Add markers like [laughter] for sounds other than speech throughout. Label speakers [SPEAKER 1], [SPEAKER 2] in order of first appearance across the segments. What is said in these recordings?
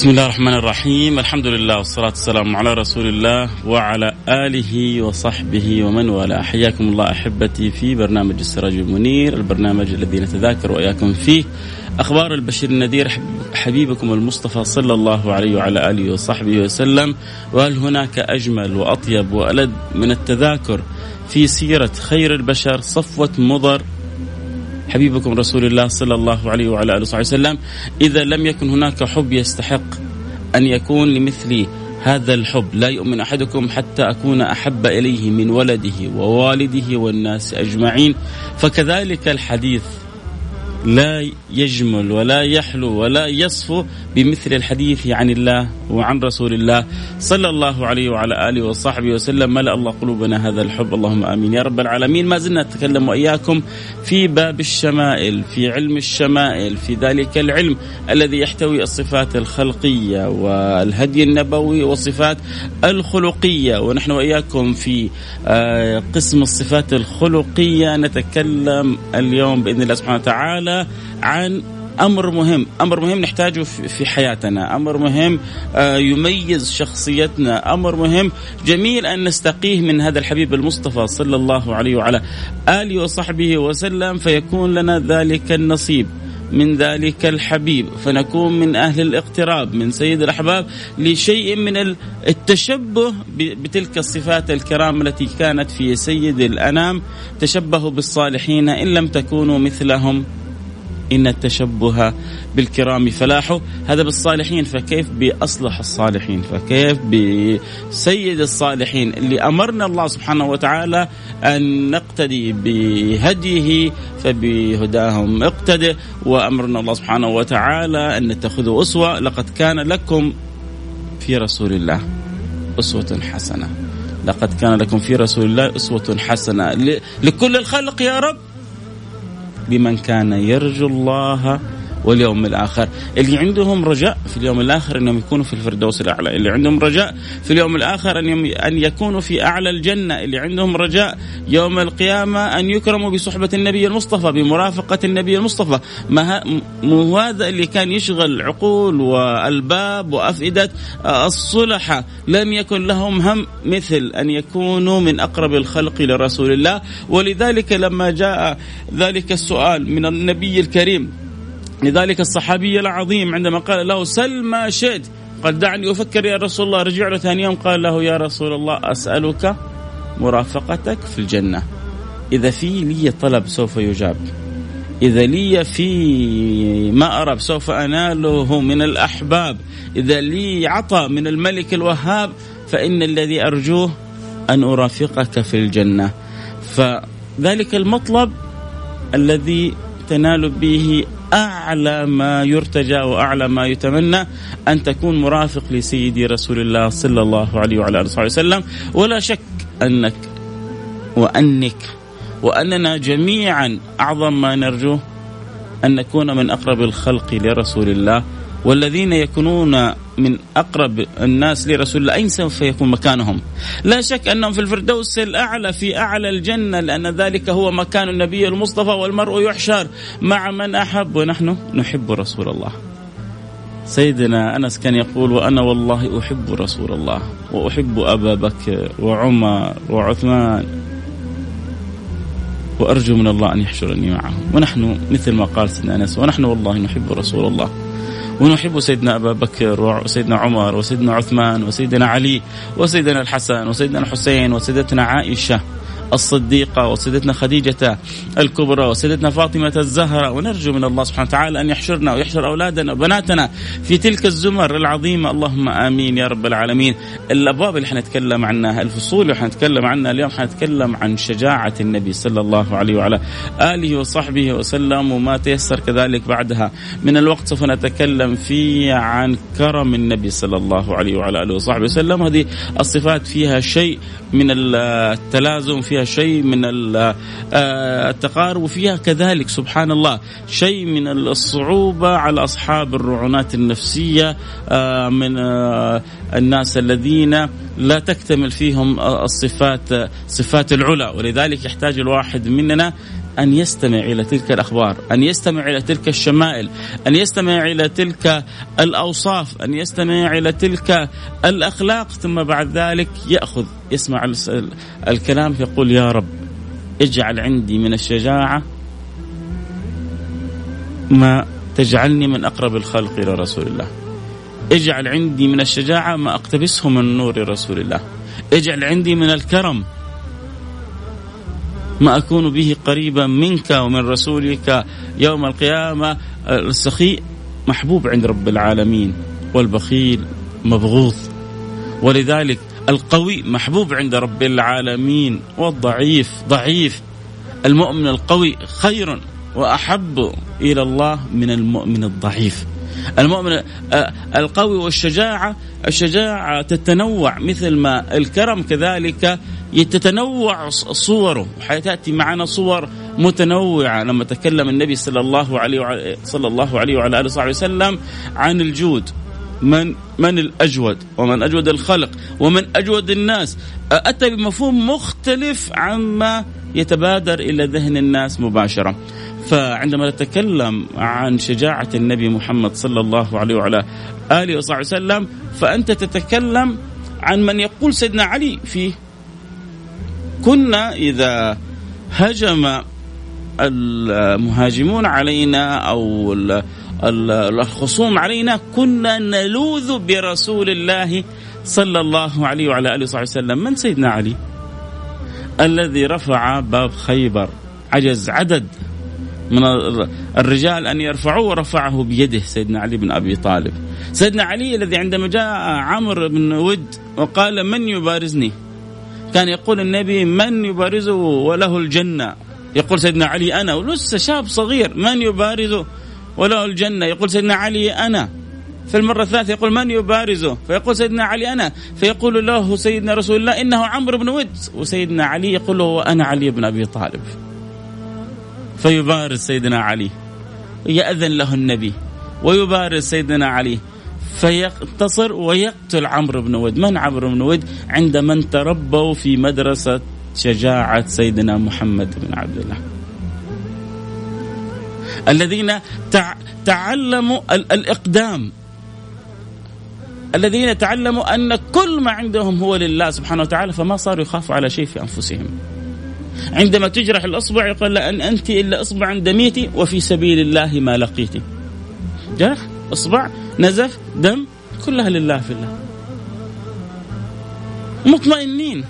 [SPEAKER 1] بسم الله الرحمن الرحيم. الحمد لله والصلاة والسلام على رسول الله وعلى آله وصحبه ومن والاه. حياكم الله أحبتي في برنامج السراج المنير البرنامج الذي نتذاكر وإياكم فيه. أخبار البشير النذير حبيبكم المصطفى صلى الله عليه وعلى آله وصحبه وسلم. وهل هناك أجمل وأطيب وألد من التذاكر في سيرة خير البشر صفوة مضر حبيبكم رسول الله صلى الله عليه وعلى آله وصحبه وسلم. إذا لم يكن هناك حب يستحق أن يكون لمثل هذا الحب. لا يؤمن أحدكم حتى أكون أحب إليه من ولده ووالده والناس أجمعين. فكذلك الحديث لا يجمل ولا يحلو ولا يصفو بمثل الحديث عن الله وعن رسول الله صلى الله عليه وعلى آله وصحبه وسلم. ملأ الله قلوبنا هذا الحب. اللهم آمين. يا رب العالمين ما زلنا نتكلم وإياكم في باب الشمائل في علم الشمائل في ذلك العلم الذي يحتوي الصفات الخلقية والهدي النبوي والصفات الخلقية. ونحن وإياكم في آه، قسم الصفات الخلقية نتكلم اليوم بإذن الله سبحانه وتعالى عن أمر مهم، أمر مهم نحتاجه في حياتنا، أمر مهم آه، يميز شخصيتنا، أمر مهم جميل أن نستقيه من هذا الحبيب المصطفى صلى الله عليه وعلى آله وصحبه وسلم فيكون لنا ذلك النصيب. من ذلك الحبيب. فنكون من أهل الاقتراب من سيد الأحباب لشيء من التشبه بتلك الصفات الكرام التي كانت في سيد الأنام. تشبهوا بالصالحين إن لم تكونوا مثلهم. إن التشبه بالكرام فلاح. هذا بالصالحين فكيف بأصلح الصالحين؟ فكيف بسيد الصالحين؟ اللي أمرنا الله سبحانه وتعالى أن نقتدي بهديه فبهداهم اقتدي وأمرنا الله سبحانه وتعالى أن نتخذوا أسوة. لقد كان لكم في رسول الله أسوة حسنة. لقد كان لكم في رسول الله أسوة حسنة. لكل الخلق يا رب. لمن كان يرجو الله واليوم الآخر. اللي عندهم رجاء في اليوم الآخر أنهم يكونوا في الفردوس الأعلى. اللي عندهم رجاء في اليوم الآخر أن يكونوا في أعلى الجنة. اللي عندهم رجاء يوم القيامة أن يكرموا بصحبة النبي المصطفى بمرافقة النبي المصطفى. ما مو هذا اللي كان يشغل عقول وألباب وأفئدة الصلحة لم يكن لهم هم مثل أن يكونوا من أقرب الخلق لرسول الله. ولذلك لما جاء ذلك السؤال من النبي الكريم لذلك الصحابي العظيم عندما قال له سل ما شئت قال دعني أفكر يا رسول الله رجع له ثاني يوم قال له يا رسول الله أسألك مرافقتك في الجنة. إذا في لي طلب سوف يجاب إذا لي في ما أرى سوف أناله من الأحباب. إذا لي عطى من الملك الوهاب فإن الذي أرجوه أن أرافقك في الجنة. فذلك المطلب الذي تنال به أعلى ما يرتجى وأعلى ما يتمنى أن تكون مرافق لسيدي رسول الله صلى الله عليه وعلى آله وصحبه وسلم. ولا شك أنك وأنك وأننا جميعا أعظم ما نرجوه أن نكون من أقرب الخلق لرسول الله والذين يكونون من أقرب الناس لرسول الله أين سوف يكون مكانهم؟ لا شك أنهم في الفردوس الأعلى في أعلى الجنة لأن ذلك هو مكان النبي المصطفى والمرء يحشر مع من أحب ونحن نحب رسول الله. سيدنا أنس كان يقول وأنا والله أحب رسول الله وأحب أبا بكر وعمر وعثمان وأرجو من الله أن يحشرني معهم ونحن مثل ما قال سيدنا أنس ونحن والله نحب رسول الله ونحب سيدنا أبا بكر وسيدنا عمر وسيدنا عثمان وسيدنا علي وسيدنا الحسن وسيدنا الحسين وسيدتنا عائشة. الصديقة وسيدتنا خديجة الكبرى وسيدتنا فاطمة الزهرة. ونرجو من الله سبحانه وتعالى أن يحشرنا ويحشر أولادنا وبناتنا في تلك الزمر العظيمة. اللهم آمين يا رب العالمين. الأبواب اللي حنتكلم عنها الفصول اللي حنتكلم عنها اليوم حنتكلم عن شجاعة النبي صلى الله عليه وعلى آله وصحبه وسلم وما تيسر كذلك بعدها. من الوقت سوف نتكلم فيه عن كرم النبي صلى الله عليه وعلى آله وصحبه وسلم. هذه الصفات فيها شيء من التلازم فيها فيها شيء من آه، التقارب وفيها كذلك سبحان الله شيء من الصعوبة على أصحاب الرعونات النفسية آه، من آه، الناس الذين لا تكتمل فيهم الصفات صفات العلا. ولذلك يحتاج الواحد مننا أن يستمع إلى تلك الأخبار أن يستمع إلى تلك الشمائل أن يستمع إلى تلك الأوصاف أن يستمع إلى تلك الأخلاق ثم بعد ذلك يأخذ يسمع الكلام يقول يا رب اجعل عندي من الشجاعة ما تجعلني من أقرب الخلق إلى رسول الله. اجعل عندي من الشجاعة ما أقتبسه من نور رسول الله. اجعل عندي من الكرم ما أكون به قريبا منك ومن رسولك يوم القيامة. السخي محبوب عند رب العالمين والبخيل مبغوض. ولذلك القوي محبوب عند رب العالمين والضعيف ضعيف. المؤمن القوي خير وأحب إلى الله من المؤمن الضعيف. المؤمن آه، القوي والشجاعة الشجاعة تتنوع مثل ما الكرم كذلك. تتنوع صوره. حتاتي معنا صور متنوعة. لما تكلم النبي صلى الله عليه وعلى صلى الله عليه وعلى آله وصحبه وسلم عن الجود. من من الأجود؟ ومن أجود الخلق؟ ومن أجود الناس؟ اتى بمفهوم مختلف عما يتبادر إلى ذهن الناس مباشرة. فعندما نتكلم عن شجاعة النبي محمد صلى الله عليه وعلى آله وصحبه وسلم فأنت تتكلم عن من يقول سيدنا علي فيه كنا إذا هجم المهاجمون علينا أو الخصوم علينا كنا نلوذ برسول الله صلى الله عليه وعلى آله وصحبه وسلم من سيدنا علي الذي رفع باب خيبر عجز عدد من الرجال أن يرفعوه ورفعه بيده سيدنا علي بن أبي طالب. سيدنا علي الذي عندما جاء عمرو بن ود وقال من يبارزني؟ كان يقول النبي من يبارزه وله الجنة؟ يقول سيدنا علي أنا. ولسه شاب صغير من يبارزه وله الجنة؟ يقول سيدنا علي أنا. في المرة الثالثة يقول من يبارزه؟ فيقول سيدنا علي أنا. فيقول له سيدنا رسول الله إنه عمرو بن ود وسيدنا علي يقول له أنا علي بن أبي طالب. فيبارز سيدنا علي يأذن له النبي ويبارز سيدنا علي. فيقتصر ويقتل عمرو بن ود. من عمرو بن ود؟ عند من تربوا في مدرسة شجاعة سيدنا محمد بن عبد الله. الذين تعلموا الإقدام. الذين تعلموا أن كل ما عندهم هو لله سبحانه وتعالى فما صاروا يخافوا على شيء في أنفسهم. عندما تجرح الأصبع يقول أن أنت إلا إصبع دميتي وفي سبيل الله ما لقيتي. جرح؟ إصبع نزف دم كلها لله في الله مطمئنين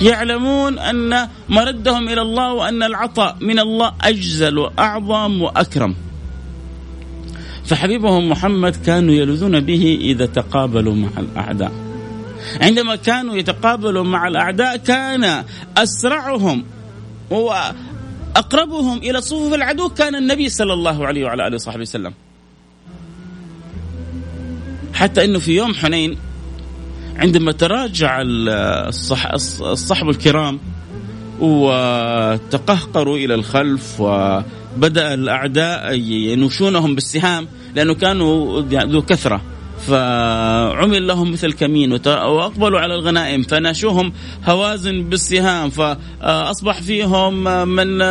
[SPEAKER 1] يعلمون أن مردهم إلى الله وأن العطاء من الله أجزل وأعظم وأكرم. فحبيبهم محمد كانوا يلوذون به إذا تقابلوا مع الأعداء. عندما كانوا يتقابلوا مع الأعداء كان أسرعهم وأقربهم إلى صفوف العدو كان النبي صلى الله عليه وعلى آله وصحبه وسلم. حتى إنه في يوم حنين عندما تراجع الصحب الكرام وتقهقروا إلى الخلف وبدأ الأعداء ينوشونهم بالسهام لأنه كانوا ذو كثرة فعمل لهم مثل كمين وأقبلوا على الغنائم فناشوهم هوازن بالسهام فأصبح فيهم من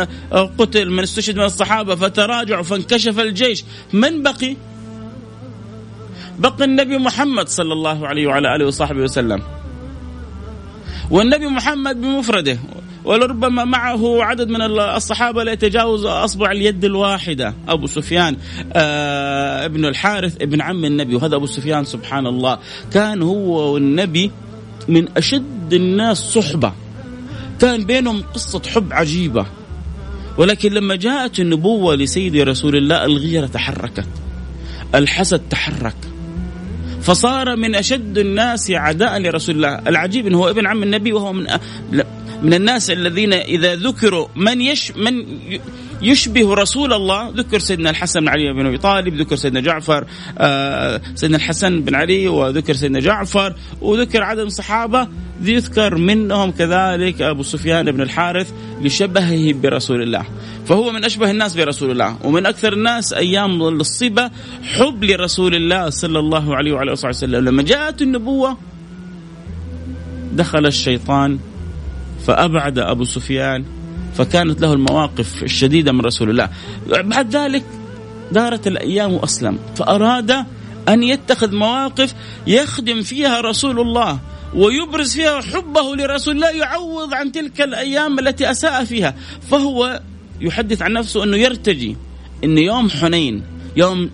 [SPEAKER 1] قتل من استشهد من الصحابة فتراجعوا فانكشف الجيش من بقي؟ بقي النبي محمد صلى الله عليه وعلى آله وصحبه وسلم. والنبي محمد بمفرده ولربما معه عدد من الصحابة لا يتجاوز أصبع اليد الواحدة. أبو سفيان آه ابن الحارث ابن عم النبي. وهذا أبو سفيان سبحان الله كان هو والنبي من أشد الناس صحبة. كان بينهم قصة حب عجيبة. ولكن لما جاءت النبوة لسيدي رسول الله الغيرة تحركت. الحسد تحرك. فصار من أشد الناس عداء لرسول الله. العجيب أنه هو ابن عم النبي وهو من من الناس الذين إذا ذكروا من يش من يشبه رسول الله ذكر سيدنا الحسن بن علي بن أبي طالب ذكر سيدنا جعفر آه سيدنا الحسن بن علي وذكر سيدنا جعفر وذكر عدد من الصحابه يذكر منهم كذلك أبو سفيان بن الحارث لشبهه برسول الله. فهو من أشبه الناس برسول الله ومن أكثر الناس أيام الصبا حب لرسول الله صلى الله عليه وعلى آله وسلم. لما جاءت النبوة دخل الشيطان فأبعد أبو سفيان فكانت له المواقف الشديدة من رسول الله. بعد ذلك دارت الأيام وأسلم فأراد أن يتخذ مواقف يخدم فيها رسول الله ويبرز فيها حبه لرسول الله يعوض عن تلك الأيام التي أساء فيها. فهو يحدث عن نفسه أنه يرتجي إن يوم حنين يوم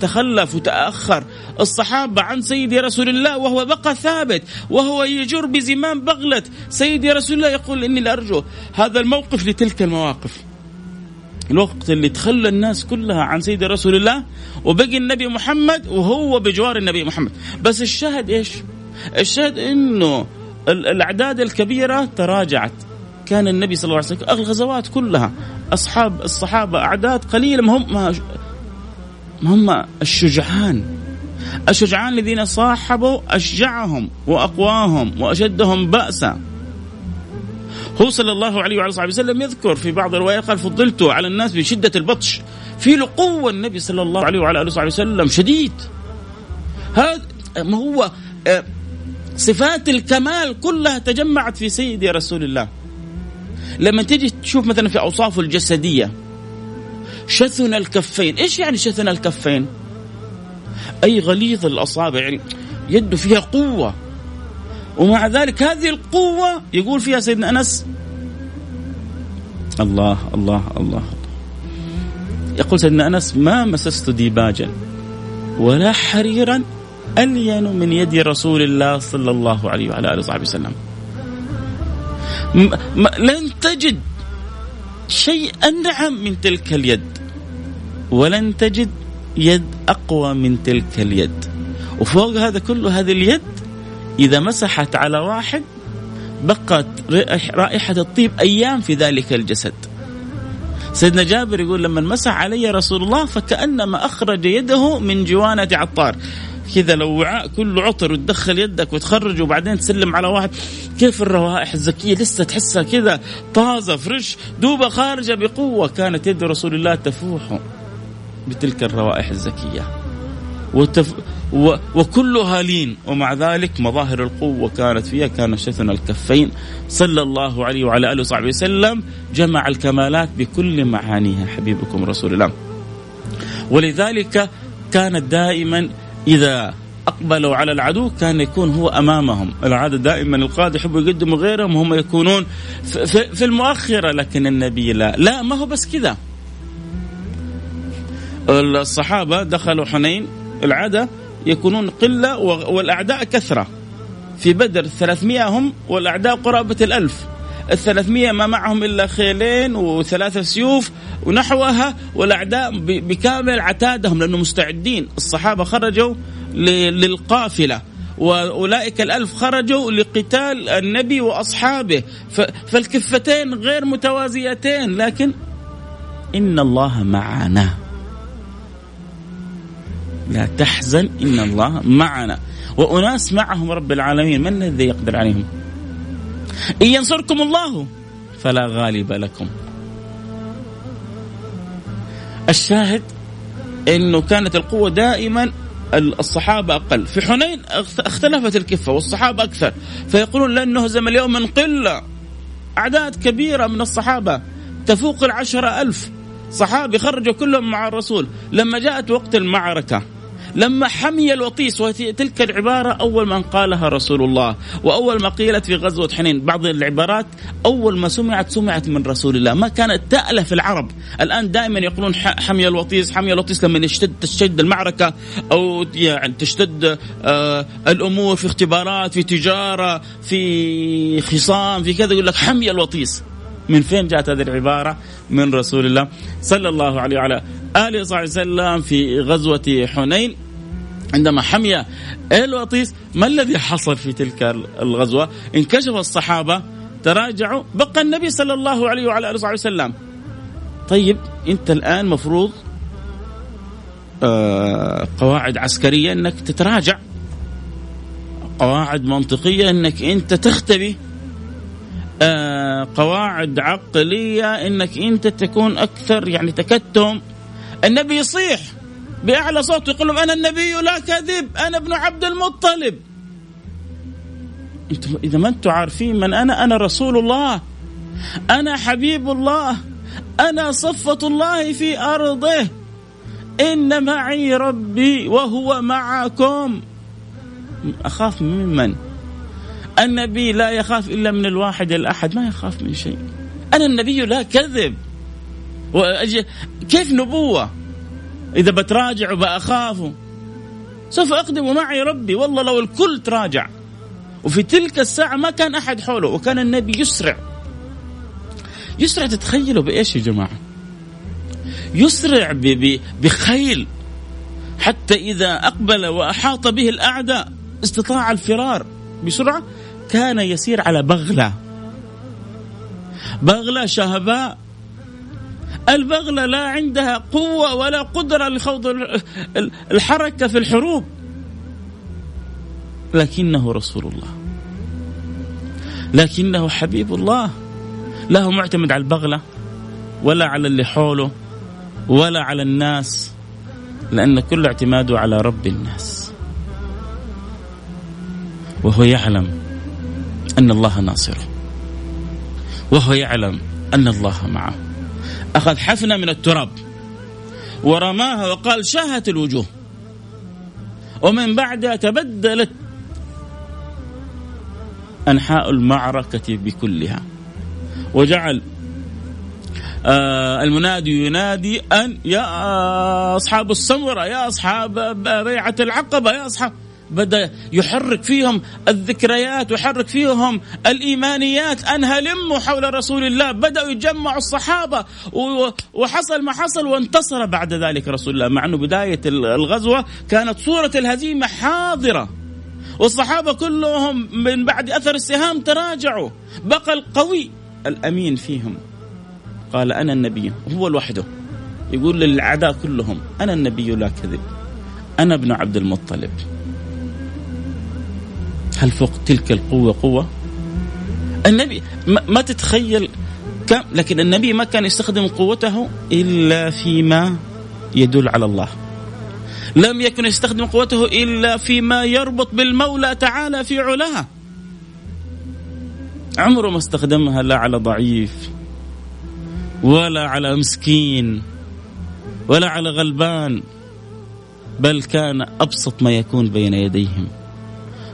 [SPEAKER 1] تخلف وتأخر. الصحابة عن سيدي رسول الله وهو بقى ثابت وهو يجر بزمام بغلة. سيدي رسول الله يقول إني لأرجو هذا الموقف لتلك المواقف. الوقت اللي تخلى الناس كلها عن سيدي رسول الله وبقي النبي محمد وهو بجوار النبي محمد. بس الشاهد إيش؟ الشاهد إنه الأعداد الكبيرة تراجعت. كان النبي صلى الله عليه وسلم الغزوات كلها أصحاب الصحابة أعداد قليلة ما هم هم الشجعان. الشجعان الذين صاحبوا أشجعهم وأقواهم وأشدهم بأسا. هو صلى الله عليه وعلى صحبه وسلم يذكر في بعض الروايات قال فضلت على الناس بشدة البطش. في له قوة النبي صلى الله عليه وعلى آله وصحبه وسلم شديد. هذا ما هو آه، صفات الكمال كلها تجمعت في سيدي رسول الله. لما تيجي تشوف مثلا في أوصافه الجسدية شثن الكفين. إيش يعني شثن الكفين؟ أي غليظ الأصابع يعني يده فيها قوة. ومع ذلك هذه القوة يقول فيها سيدنا أنس الله الله الله. يقول سيدنا أنس ما مسست ديباجا ولا حريرا ألين من يد رسول الله صلى الله عليه وعلى آله وصحبه وسلم. لن تجد شيء انعم من تلك اليد. ولن تجد يد أقوى من تلك اليد. وفوق هذا كله هذه اليد إذا مسحت على واحد بقت رائحة الطيب أيام في ذلك الجسد. سيدنا جابر يقول لما مسح علي رسول الله فكأنما أخرج يده من جوانة عطار. كذا لو وعاء كله عطر وتدخل يدك وتخرج وبعدين تسلم على واحد كيف الروائح الزكية لسه تحسها كذا طازة فريش دوبة خارجة بقوة كانت يد رسول الله تفوح. بتلك الروائح الزكية. وتف... و... وكلها لين. ومع ذلك مظاهر القوة كانت فيها. كان شثن الكفين صلى الله عليه وعلى آله وصحبه وسلم جمع الكمالات بكل معانيها. حبيبكم رسول الله. ولذلك كانت دائما إذا أقبلوا على العدو كان يكون هو أمامهم. العادة دائما القادة يحبوا يقدموا غيرهم. وهم يكونون في, في المؤخرة. لكن النبي لا. لا ما هو بس كذا. الصحابة دخلوا حنين. العادة يكونون قلة والأعداء كثرة. في بدر 300 هم والأعداء قرابة الألف. الثلاثمية ما معهم إلا خيلين وثلاثة سيوف ونحوها والأعداء بكامل عتادهم لأنه مستعدين. الصحابة خرجوا للقافلة وأولئك الألف خرجوا لقتال النبي وأصحابه. فالكفتين غير متوازيتين لكن إن الله معنا. لا تحزن إن الله معنا. وأناس معهم رب العالمين من الذي يقدر عليهم؟ إن ينصركم الله فلا غالب لكم. الشاهد إنه كانت القوة دائما الصحابة أقل، في حنين اختلفت الكفة والصحابة أكثر، فيقولون لن نهزم اليوم من قلة. أعداد كبيرة من الصحابة. تفوق العشرة ألف صحابي خرجوا كلهم مع الرسول. لما جاءت وقت المعركة لما حمي الوطيس وتلك العبارة أول من قالها رسول الله. وأول ما قيلت في غزوة حنين بعض العبارات أول ما سمعت سمعت من رسول الله. ما كانت تألف العرب. الآن دائما يقولون حمي الوطيس حمي الوطيس لما يشتد تشتد المعركة أو يعني تشتد آه الأمور في اختبارات في تجارة في خصام في كذا يقول لك حمي الوطيس. من فين جاءت هذه العبارة؟ من رسول الله صلى الله عليه وعلى آله وصحبه وسلم في غزوة حنين. عندما حمي الوطيس ما الذي حصل في تلك الغزوة؟ انكشف الصحابة تراجعوا بقى النبي صلى الله عليه وعلى آله وسلم. طيب أنت الآن مفروض آه قواعد عسكرية أنك تتراجع. قواعد منطقية أنك أنت تختبي. آه قواعد عقلية أنك أنت تكون أكثر يعني تكتم. النبي يصيح. بأعلى صوت يقول لهم أنا النبي لا كذب أنا ابن عبد المطلب. أنتم إذا ما أنتم عارفين من أنا أنا رسول الله أنا حبيب الله أنا صفة الله في أرضه. إن معي ربي وهو معكم. أخاف ممن النبي لا يخاف إلا من الواحد الأحد ما يخاف من شيء. أنا النبي لا كذب. كيف نبوة؟ إذا بتراجع وبأخافه سوف أقدم معي ربي والله لو الكل تراجع. وفي تلك الساعة ما كان أحد حوله وكان النبي يسرع. يسرع تتخيلوا بإيش يا جماعة؟ يسرع بخيل. حتى إذا أقبل وأحاط به الأعداء استطاع الفرار بسرعة كان يسير على بغلة. بغلة شهباء. البغلة لا عندها قوة ولا قدرة لخوض الحركة في الحروب. لكنه رسول الله. لكنه حبيب الله. لا هو معتمد على البغلة ولا على اللي حوله ولا على الناس لأن كل اعتماده على رب الناس. وهو يعلم أن الله ناصره وهو يعلم أن الله معه. أخذ حفنة من التراب ورماها وقال شاهت الوجوه. ومن بعدها تبدلت أنحاء المعركة بكلها. وجعل آه المنادي ينادي أن يا أصحاب السمرة يا أصحاب بيعة العقبة يا أصحاب بدأ يحرك فيهم الذكريات ويحرك فيهم الإيمانيات. ان هلموا حول رسول الله. بدأوا يجمعوا الصحابة وحصل ما حصل وانتصر بعد ذلك رسول الله. مع أنه بداية الغزوة كانت صورة الهزيمة حاضرة. والصحابة كلهم من بعد أثر السهام تراجعوا. بقى القوي الأمين فيهم. قال أنا النبي. هو لوحده. يقول للأعداء كلهم أنا النبي لا كذب. أنا ابن عبد المطلب. هل فوق تلك القوة قوة؟ النبي ما تتخيل كم لكن النبي ما كان يستخدم قوته إلا فيما يدل على الله. لم يكن يستخدم قوته إلا فيما يربط بالمولى تعالى في علاها عمره ما استخدمها لا على ضعيف ولا على مسكين ولا على غلبان بل كان أبسط ما يكون بين يديهم.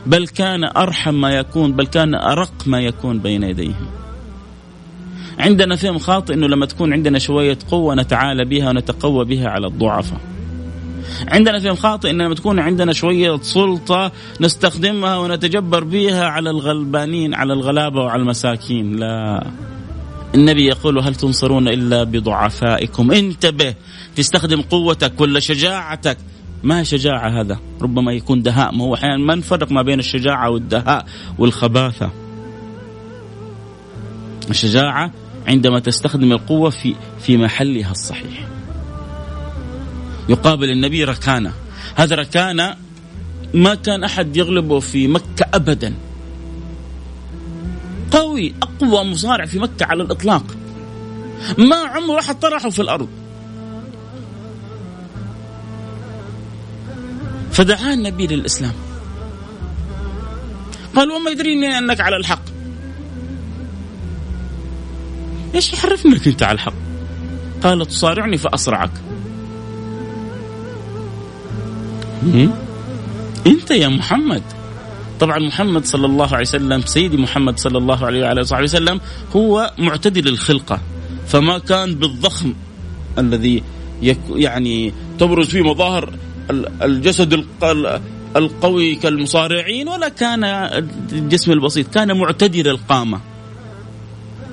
[SPEAKER 1] بل كان أرحم ما يكون بل كان أرق ما يكون بين يديهم. عندنا فهم خاطئ إنه لما تكون عندنا شوية قوة نتعالى بها ونتقوى بها على الضعفاء. عندنا فهم خاطئ ان لما تكون عندنا شوية سلطة نستخدمها ونتجبر بها على الغلبانين على الغلابة وعلى المساكين. لا. النبي يقول هل تنصرون إلا بضعفائكم؟ انتبه تستخدم قوتك ولا شجاعتك ما شجاعة هذا؟ ربما يكون دهاء. ما هو أحيانا ما نفرق ما بين الشجاعة والدهاء والخباثة. الشجاعة عندما تستخدم القوة في في محلها الصحيح. يقابل النبي ركانة. هذا ركانة ما كان أحد يغلبه في مكة أبدا. قوي أقوى مصارع في مكة على الإطلاق. ما عمره أحد طرحه في الأرض. فدعا النبي للإسلام. قال وما يدريني أنك على الحق. إيش يحرفني إنك أنت على الحق؟ قال تصارعني فأصرعك. أنت يا محمد. طبعا محمد صلى الله عليه وسلم سيدي محمد صلى الله عليه وعلى اله وسلم هو معتدل الخلقة. فما كان بالضخم الذي يعني تبرز فيه مظاهر الجسد القوي كالمصارعين ولا كان الجسم البسيط؟ كان معتدل القامة.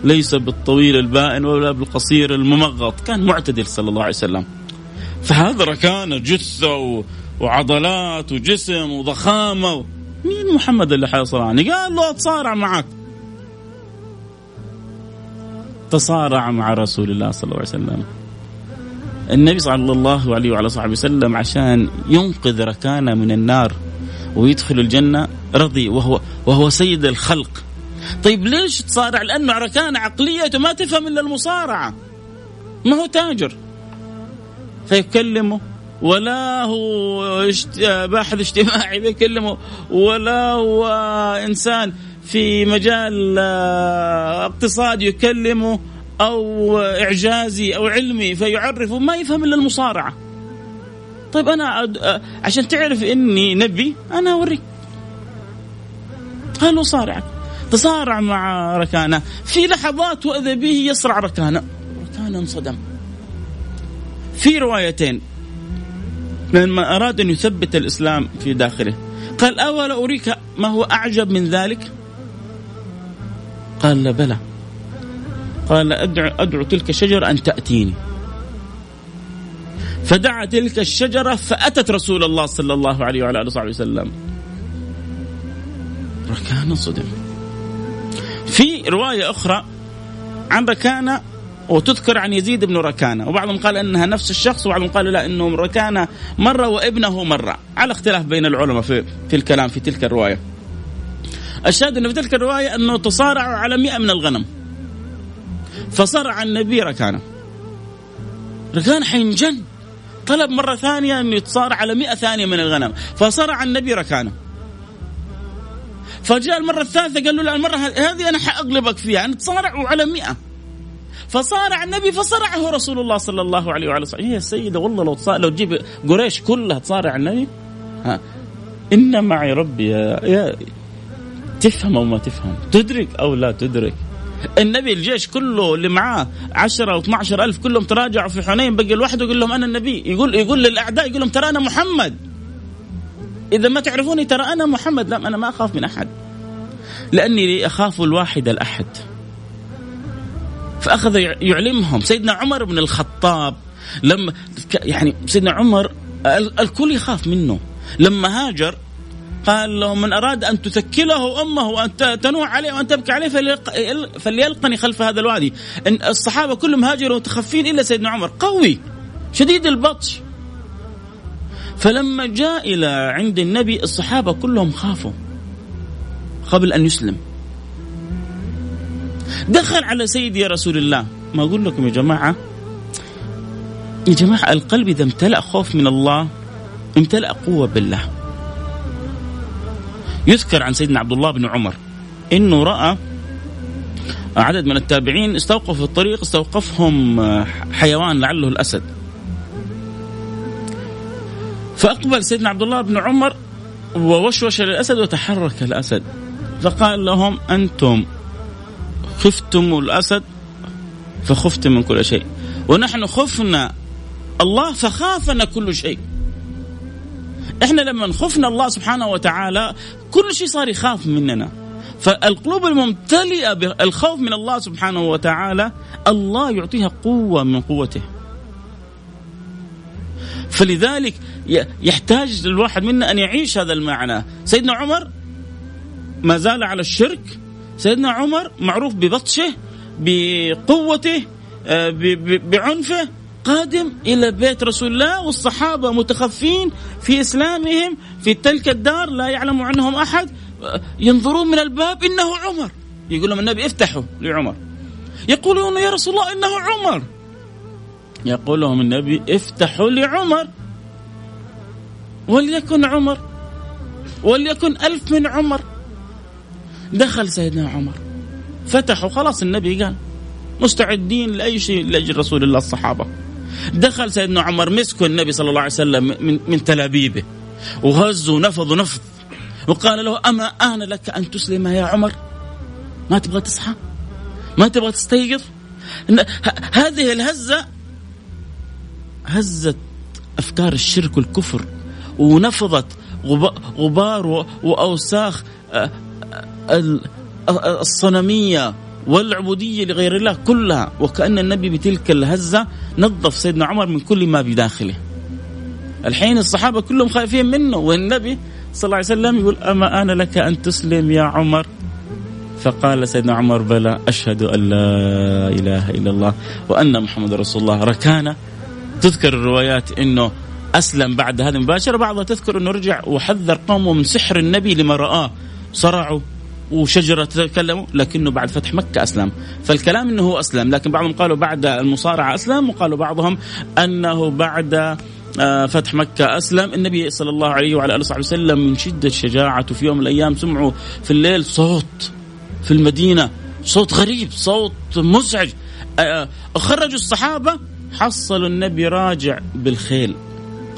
[SPEAKER 1] ليس بالطويل البائن ولا بالقصير الممغط. كان معتدل صلى الله عليه وسلم. فهذا ركانه جثه وعضلات وجسم وضخامة. مين محمد اللي حيصارعني قال له أتصارع معك. تصارع مع رسول الله صلى الله عليه وسلم. النبي صلى الله عليه وعلى صحبه وسلم عشان ينقذ ركانة من النار ويدخل الجنة رضي وهو وهو سيد الخلق. طيب ليش تصارع؟ لأنه ركانة عقليته ما تفهم إلا المصارعة. ما هو تاجر. فيكلمه ولا هو باحث اجتماعي [laughs] بيكلمه ولا هو إنسان في مجال آه، اقتصادي يكلمه. أو إعجازي أو علمي فيعرفه ما يفهم إلا المصارعة. طيب أنا آه، عشان تعرف إني نبي أنا أوريك. قال صارعك. تصارع مع ركانة. في لحظات واذا به يصرع ركانة. ركانة انصدم. في روايتين. لما أراد أن يثبت الإسلام في داخله. قال أولا أريك ما هو أعجب من ذلك؟ قال بلى. قال أدعو, أدعو تلك الشجرة أن تأتيني فدعا تلك الشجرة فأتت رسول الله صلى الله عليه وعلى آله وصحبه وسلم ركان صدم في رواية أخرى عن ركانة وتذكر عن يزيد بن ركانة وبعضهم قال إنها نفس الشخص وبعضهم قال لا إنه ركانة مرة وابنه مرة على اختلاف بين العلماء في في الكلام في تلك الرواية. الشاهد إنه في تلك الرواية أنه تصارعوا على مئة من الغنم. فصرع النبي ركانه. ركان حينجن طلب مرة ثانية أنه يتصارع على مئة ثانية من الغنم. فصرع النبي ركانه. فجاء المرة الثالثة قال له لا المرة هذه أنا حأغلبك فيها. أنا تصارعوا على مئة. فصارع النبي فصرعه رسول الله صلى الله عليه وعلى وسلم هي السيدة والله لو لو تجيب قريش كلها تصارع النبي؟ ها. إن معي ربي يا, يا تفهم أو ما تفهم. تدرك أو لا تدرك. النبي الجيش كله اللي معاه 10 و 12 ألف كلهم تراجعوا في حنين بقي لوحده يقول لهم أنا النبي. يقول يقول للأعداء يقول لهم ترى أنا محمد. إذا ما تعرفوني ترى أنا محمد. لا أنا ما أخاف من أحد. لأني أخاف الواحد الأحد. فأخذ يعلمهم. سيدنا عمر بن الخطاب لما يعني سيدنا عمر الكل يخاف منه. لما هاجر قال له من أراد أن تثكله أمه وأن تنوع عليه وأن تبكي عليه فليلقني خلف هذا الوادي. إن الصحابة كلهم هاجروا متخفين إلا سيدنا عمر. قوي. شديد البطش. فلما جاء إلى عند النبي الصحابة كلهم خافوا قبل أن يسلم. دخل على سيدي يا رسول الله. ما أقول لكم يا جماعة يا جماعة القلب إذا امتلأ خوف من الله امتلأ قوة بالله. يذكر عن سيدنا عبد الله بن عمر إنه رأى عدد من التابعين استوقفوا في الطريق استوقفهم حيوان لعله الأسد. فأقبل سيدنا عبد الله بن عمر ووشوش الاسد وتحرك الأسد. فقال لهم أنتم خفتم الأسد فخفتم من كل شيء. ونحن خفنا الله فخافنا كل شيء. إحنا لما خفنا الله سبحانه وتعالى كل شيء صار يخاف مننا. فالقلوب الممتلئة بالخوف من الله سبحانه وتعالى الله يعطيها قوة من قوته. فلذلك يحتاج الواحد منا أن يعيش هذا المعنى. سيدنا عمر ما زال على الشرك. سيدنا عمر معروف ببطشه بقوته آه، بعنفه. قادم إلى بيت رسول الله والصحابة متخفين في إسلامهم في تلك الدار لا يعلم عنهم آه، ينظرون من الباب إنه عمر. يقول لهم النبي افتحوا لعمر. يقولون يا رسول الله إنه عمر. يقول لهم النبي افتحوا لعمر. وليكن عمر. وليكن ألف من عمر. دخل سيدنا عمر. فتحوا خلاص النبي قال مستعدين لأي شيء لأجل رسول الله الصحابة. دخل سيدنا عمر مسكوا النبي صلى الله عليه وسلم من من تلابيبه وهز ونفض ونفض وقال له أما آن لك أن تسلم يا عمر؟ ما تبغى تصحى؟ ما تبغى تستيقظ؟ هذه الهزة هزت أفكار الشرك والكفر ونفضت غبار وأوساخ آه، آه، الصنمية والعبودية لغير الله كلها. وكأن النبي بتلك الهزة نظف سيدنا عمر من كل ما بداخله. الحين الصحابة كلهم خايفين منه. والنبي صلى الله عليه وسلم يقول أما أنا لك أن تسلم يا عمر؟ فقال سيدنا عمر بلى أشهد أن لا إله إلا الله وأن محمد رسول الله. ركان. تذكر الروايات أنه أسلم بعد هذه المباشرة بعضها تذكر أنه رجع وحذر قومه من سحر النبي لما رآه. صرعوا. وشجرة تكلموا لكنه بعد فتح مكة أسلم. فالكلام أنه هو أسلم لكن بعضهم قالوا بعد المصارعة أسلم وقالوا بعضهم أنه بعد آه، فتح مكة أسلم. النبي صلى الله عليه وعلى آله وصحبه وسلم من شدة شجاعته في يوم من الأيام سمعوا في الليل صوت في المدينة صوت غريب صوت مزعج. آه، خرجوا الصحابة حصلوا النبي راجع بالخيل.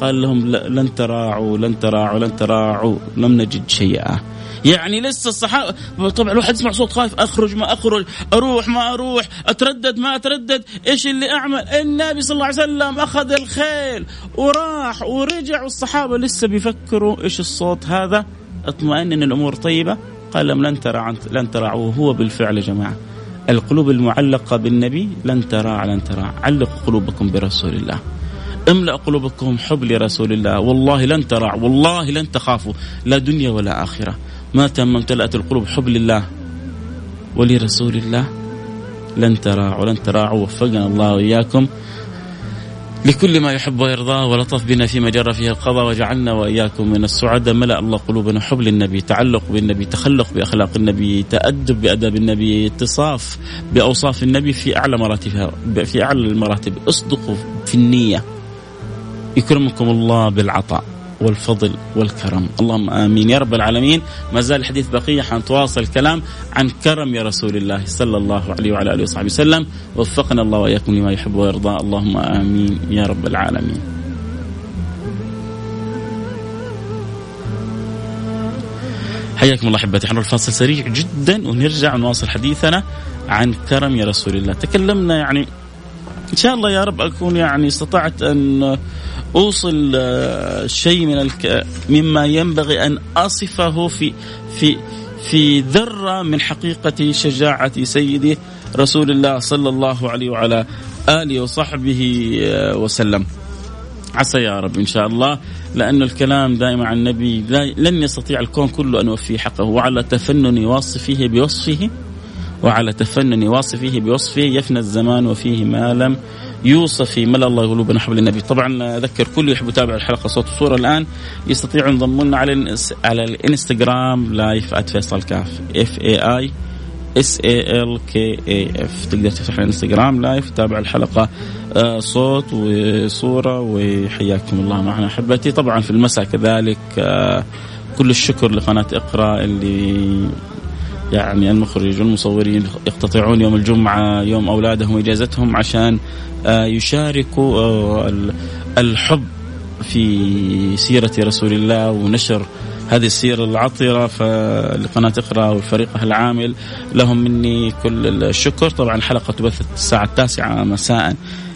[SPEAKER 1] قال لهم لن تراعوا لن تراعوا لن تراعوا لم نجد شيئا. يعني لسه الصحابه طبعا الواحد يسمع صوت خايف. أخرج ما أخرج أروح ما أروح أتردد ما أتردد. إيش اللي أعمل؟ النبي صلى الله عليه وسلم أخذ الخيل وراح ورجع والصحابه لسه بيفكروا إيش الصوت هذا. اطمئن إن الأمور طيبة. قال لهم لن ترى لن ترى وهو بالفعل يا جماعة القلوب المعلقة بالنبي لن ترى لن ترى. علقوا قلوبكم برسول الله. املأ قلوبكم حب لرسول الله. والله لن ترع والله لن تخافوا. لا دنيا ولا آخرة. ما امتلأت القلوب. حب لله ولرسول الله لن تراعوا لن تراعوا وفقنا الله وإياكم. لكل ما يحب ويرضاه ولطف بنا فيما جرى فيه القضاء وجعلنا وإياكم من السعداء. ملأ الله قلوبنا. حب للنبي تعلق بالنبي تخلق بأخلاق النبي تأدب باداب النبي اتصاف بأوصاف النبي في أعلى مراتبها في أعلى المراتب. اصدقوا في النية. يكرمكم الله بالعطاء. والفضل والكرم. اللهم آمين. يا رب العالمين ما زال الحديث بقية حنتواصل الكلام عن كرم يا رسول الله صلى الله عليه وعلى آله وصحبه وسلم. وفقنا الله وإياكم لما يحب ويرضى. اللهم آمين يا رب العالمين. حياكم الله أحبتي. حنروح الفاصل سريع جدا ونرجع ونواصل حديثنا عن كرم يا رسول الله. تكلمنا يعني إن شاء الله يا رب أكون يعني استطعت أن أوصل آه، شيء من الك... مما ينبغي أن أصفه في في في ذرة من حقيقة شجاعة سيدي رسول الله صلى الله عليه وعلى آله وصحبه آه، وسلم. عسى يا رب إن شاء الله لأن الكلام دائما عن النبي لن يستطيع الكون كله أن يوفي حقه وعلى تفنن واصفه بوصفه وعلى تفنن واصفه بوصفه يفنى الزمان وفيه ما لم يوصف. ملا الله قلوبنا حب النبي. طبعا أذكر كل يحب يتابع الحلقة صوت الصورة الآن. يستطيع ينضموا لنا على على ال Instagram live @فيصل كاف F A I S A L K A F تقدر تفتح ال Instagram live تتابع الحلقة آه، صوت وصورة وحياكم الله معنا أحبتي. طبعا في المساء كذلك آه، كل الشكر لقناة إقرأ اللي يعني المخرج والمصورين يقتطعون يوم الجمعة يوم أولادهم وإجازتهم عشان آه، يشاركوا آه، الحب في سيرة رسول الله ونشر هذه السيرة العطرة لقناة إقرأ وفريقها العامل لهم مني كل الشكر. طبعا الحلقة تبث الساعة التاسعة مساء.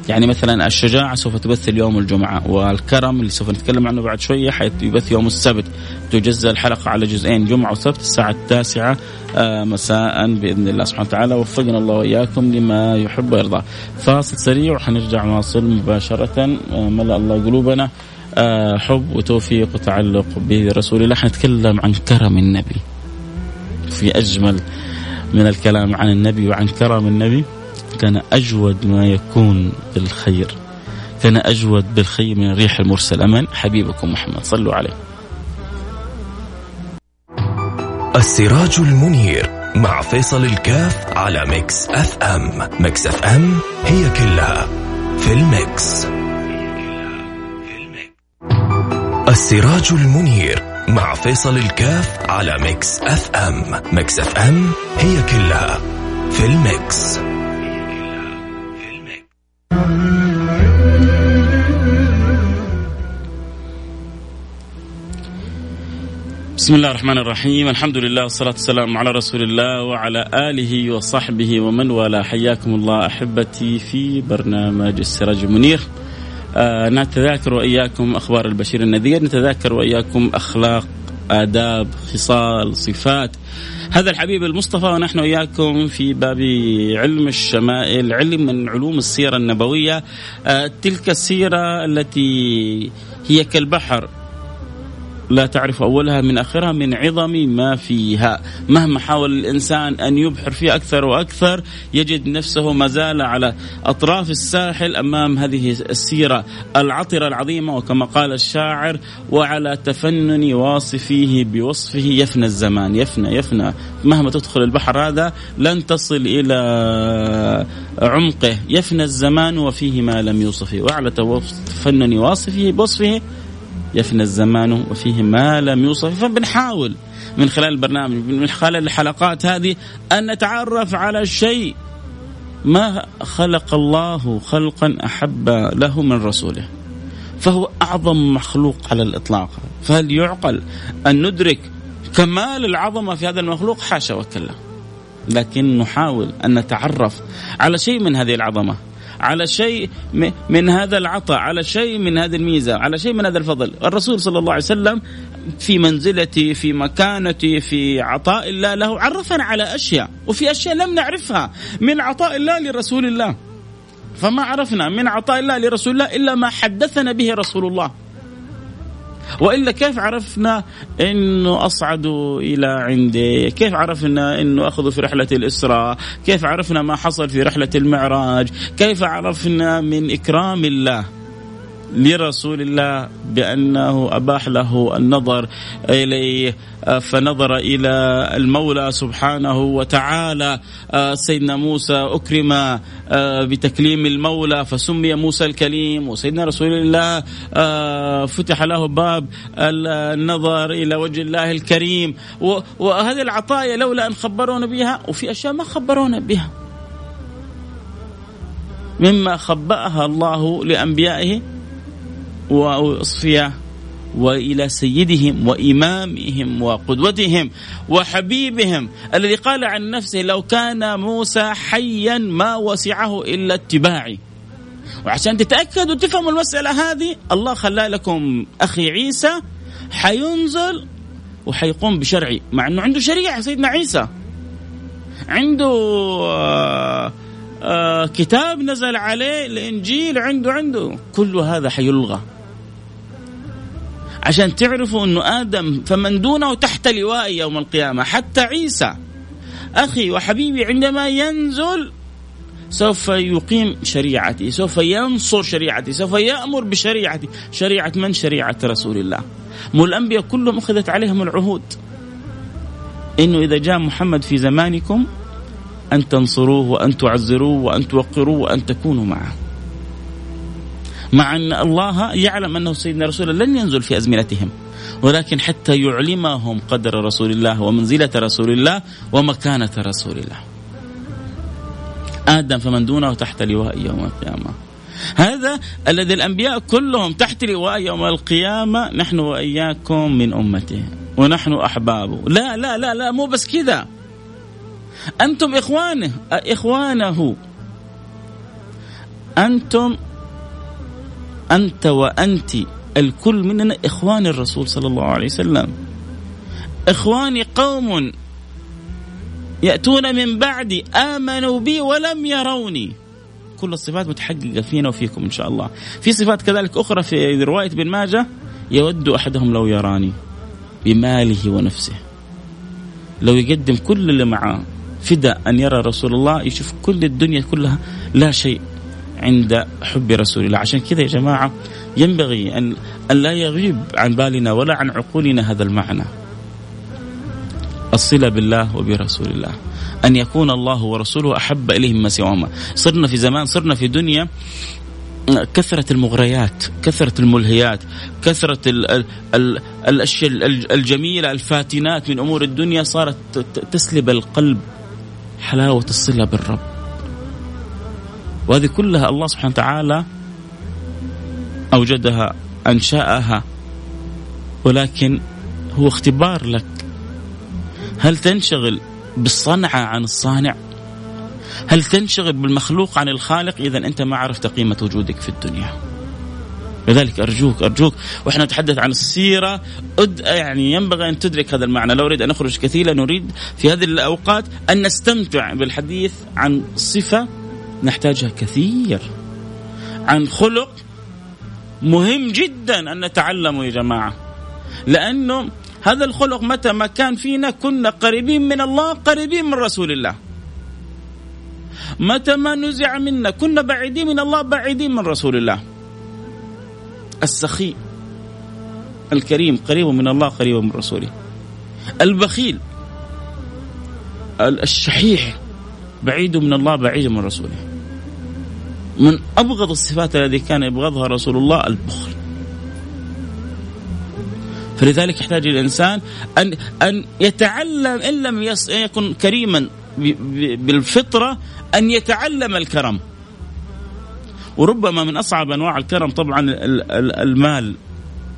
[SPEAKER 1] يعني مثلا الشجاعة سوف تبث اليوم الجمعة والكرم اللي سوف نتكلم عنه بعد شوية حيبث يوم السبت. تجزى الحلقة على جزئين جمعة وسبت الساعة التاسعة آه، مساء بإذن الله سبحانه وتعالى. وفقنا الله وإياكم لما يحب ويرضى. فاصل سريع وحنرجع نواصل مباشرة. آه، ملأ الله قلوبنا. آه، حب وتوفيق وتعلق برسول الله. حنتكلم عن كرم النبي. في أجمل من الكلام عن النبي وعن كرم النبي. كان أجود ما يكون بالخير. كان أجود بالخير من الريح المرسل. أمن حبيبكم محمد. صلوا عليه.
[SPEAKER 2] السراج المنير مع فيصل الكاف على Mix FM. Mix FM هي كلها في ال mix. السراج المنير مع فيصل الكاف على Mix FM. Mix FM هي كلها في ال mix.
[SPEAKER 1] بسم الله الرحمن الرحيم الحمد لله والصلاة والسلام على رسول الله وعلى آله وصحبه ومن والاه حياكم الله أحبتي في برنامج السراج المنير آه نتذاكر وإياكم أخبار البشير النذير نتذاكر وإياكم أخلاق آداب خصال صفات. هذا الحبيب المصطفى ونحن إياكم في باب علم الشمائل علم من علوم السيرة النبوية. آه تلك السيرة التي هي كالبحر. لا تعرف أولها من آخرها من عظم ما فيها. مهما حاول الإنسان أن يبحر فيه أكثر وأكثر يجد نفسه ما زال على أطراف الساحل أمام هذه السيرة العطرة العظيمة. وكما قال الشاعر وعلى تفنن واصفيه بوصفه يفنى الزمان. يفنى يفنى. مهما تدخل البحر هذا لن تصل إلى عمقه. يفنى الزمان وفيه ما لم يوصفه. وعلى تفنن واصفه بوصفه يفنى الزمان وفيه ما لم يوصف. فبنحاول من خلال البرنامج من خلال الحلقات هذه أن نتعرف على شيء. ما خلق الله خلقا أحب له من رسوله؟ فهو أعظم مخلوق على الإطلاق. فهل يعقل أن ندرك كمال العظمة في هذا المخلوق؟ حاشا وكلا. لكن نحاول أن نتعرف على شيء من هذه العظمة. على شيء من هذا العطاء على شيء من هذه الميزة على شيء من هذا الفضل. الرسول صلى الله عليه وسلم في منزلتي في مكانتي في عطاء الله له عرفنا على أشياء وفي أشياء لم نعرفها من عطاء الله لرسول الله. فما عرفنا من عطاء الله لرسول الله إلا ما حدثنا به رسول الله. وإلا كيف عرفنا إنه اصعدوا إلى عندي؟ كيف عرفنا إنه اخذوا في رحلة الإسراء؟ كيف عرفنا ما حصل في رحلة المعراج؟ كيف عرفنا من إكرام الله لرسول الله بأنه أباح له النظر إليه فنظر إلى المولى سبحانه وتعالى سيدنا موسى أكرم بتكليم المولى فسمي موسى الكليم وسيدنا رسول الله فتح له باب النظر إلى وجه الله الكريم. وهذه العطايا لولا أن خبرونا بها وفي أشياء ما خبرونا بها. مما خبأها الله لأنبيائه واصفياء وإلى سيدهم وإمامهم وقدوتهم وحبيبهم الذي قال عن نفسه لو كان موسى حيا ما وسعه إلا اتباعي. وعشان تتاكدوا وتفهموا المسألة هذه الله خلى لكم أخي عيسى حينزل وحيقوم بشرعي مع إنه عنده شريعة سيدنا عيسى. عنده آه كتاب نزل عليه الإنجيل عنده عنده. كل هذا حيلغى. عشان تعرفوا إنه آدم فمن دونه تحت لواء يوم القيامة. حتى عيسى أخي وحبيبي عندما ينزل سوف يقيم شريعتي سوف ينصر شريعتي سوف يأمر بشريعتي. شريعة من؟ شريعة رسول الله. مو الأنبياء كلهم أخذت عليهم العهود. إنه إذا جاء محمد في زمانكم أن تنصروه وأن تعزروه وأن توقروه وأن تكونوا معه. مع أن الله يعلم أنه سيدنا رسول الله لن ينزل في أزمنتهم ولكن حتى يعلمهم قدر رسول الله ومنزلة رسول الله ومكانة رسول الله. آدم فمن دونه تحت لواء يوم القيامة. هذا الذي الأنبياء كلهم تحت لواء يوم القيامة نحن وإياكم من أمته ونحن أحبابه. لا لا لا لا مو بس كذا. أنتم إخوانه إخوانه. أنتم أنت وأنت الكل مننا إخوان الرسول صلى الله عليه وسلم. إخواني قوم يأتون من بعدي آمنوا بي ولم يروني. كل الصفات متحققة فينا وفيكم إن شاء الله. في صفات كذلك أخرى في رواية بن ماجه يود أحدهم لو يراني بماله ونفسه. لو يقدم كل اللي معاه. فدا أن يرى رسول الله يشوف كل الدنيا كلها لا شيء عند حب رسول الله. عشان كذا يا جماعة ينبغي أن, أن لا يغيب عن بالنا ولا عن عقولنا هذا المعنى. الصلة بالله وبرسول الله. أن يكون الله ورسوله أحب إليه مما سواهما. صرنا في زمان صرنا في دنيا كثرة المغريات كثرة الملهيات كثرة ال ال ال الأشياء الجميلة الفاتنات من أمور الدنيا صارت تسلب القلب. حلاوة الصلة بالرب. وهذه كلها الله سبحانه وتعالى أوجدها أنشأها. ولكن هو اختبار لك. هل تنشغل بالصنعة عن الصانع؟ هل تنشغل بالمخلوق عن الخالق؟ إذا أنت ما عرفت قيمة وجودك في الدنيا. لذلك أرجوك أرجوك. وإحنا نتحدث عن السيرة. أد يعني ينبغي أن تدرك هذا المعنى. لا أريد أن أخرج كثيرا نريد في هذه الأوقات أن نستمتع بالحديث عن صفة نحتاجها كثير. عن خلق مهم جدا أن نتعلمه يا جماعة. لأنه هذا الخلق متى ما كان فينا كنا قريبين من الله قريبين من رسول الله. متى ما نزع منا كنا بعيدين من الله بعيدين من رسول الله. السخي الكريم قريب من الله قريب من رسوله. البخيل الشحيح بعيد من الله بعيد من رسوله. من أبغض الصفات التي كان يبغضها رسول الله البخل. فلذلك يحتاج الإنسان ان أن يتعلم إن لم يكن كريما بالفطرة أن يتعلم الكرم. وربما من أصعب أنواع الكرم طبعا المال.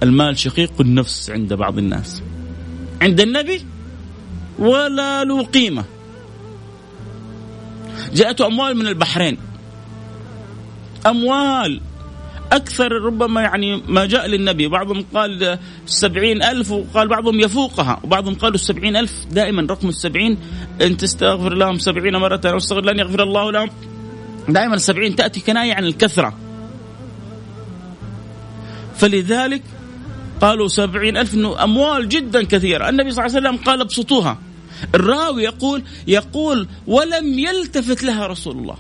[SPEAKER 1] المال شقيق النفس عند بعض الناس. عند النبي ولا له قيمة. جاءته أموال من البحرين. أموال أكثر ربما يعني ما جاء للنبي. بعضهم قال سبعين ألف وقال بعضهم يفوقها. وبعضهم قالوا السبعين ألف. دائما رقم السبعين أن تستغفر لهم سبعين مرة أو استغفر لن يغفر الله لهم. دائما السبعين تأتي كناية عن الكثرة. فلذلك قالوا سبعين ألف إنه أموال جدا كثيرة. النبي صلى الله عليه وسلم قال ابسطوها. الراوي يقول يقول ولم يلتفت لها رسول الله.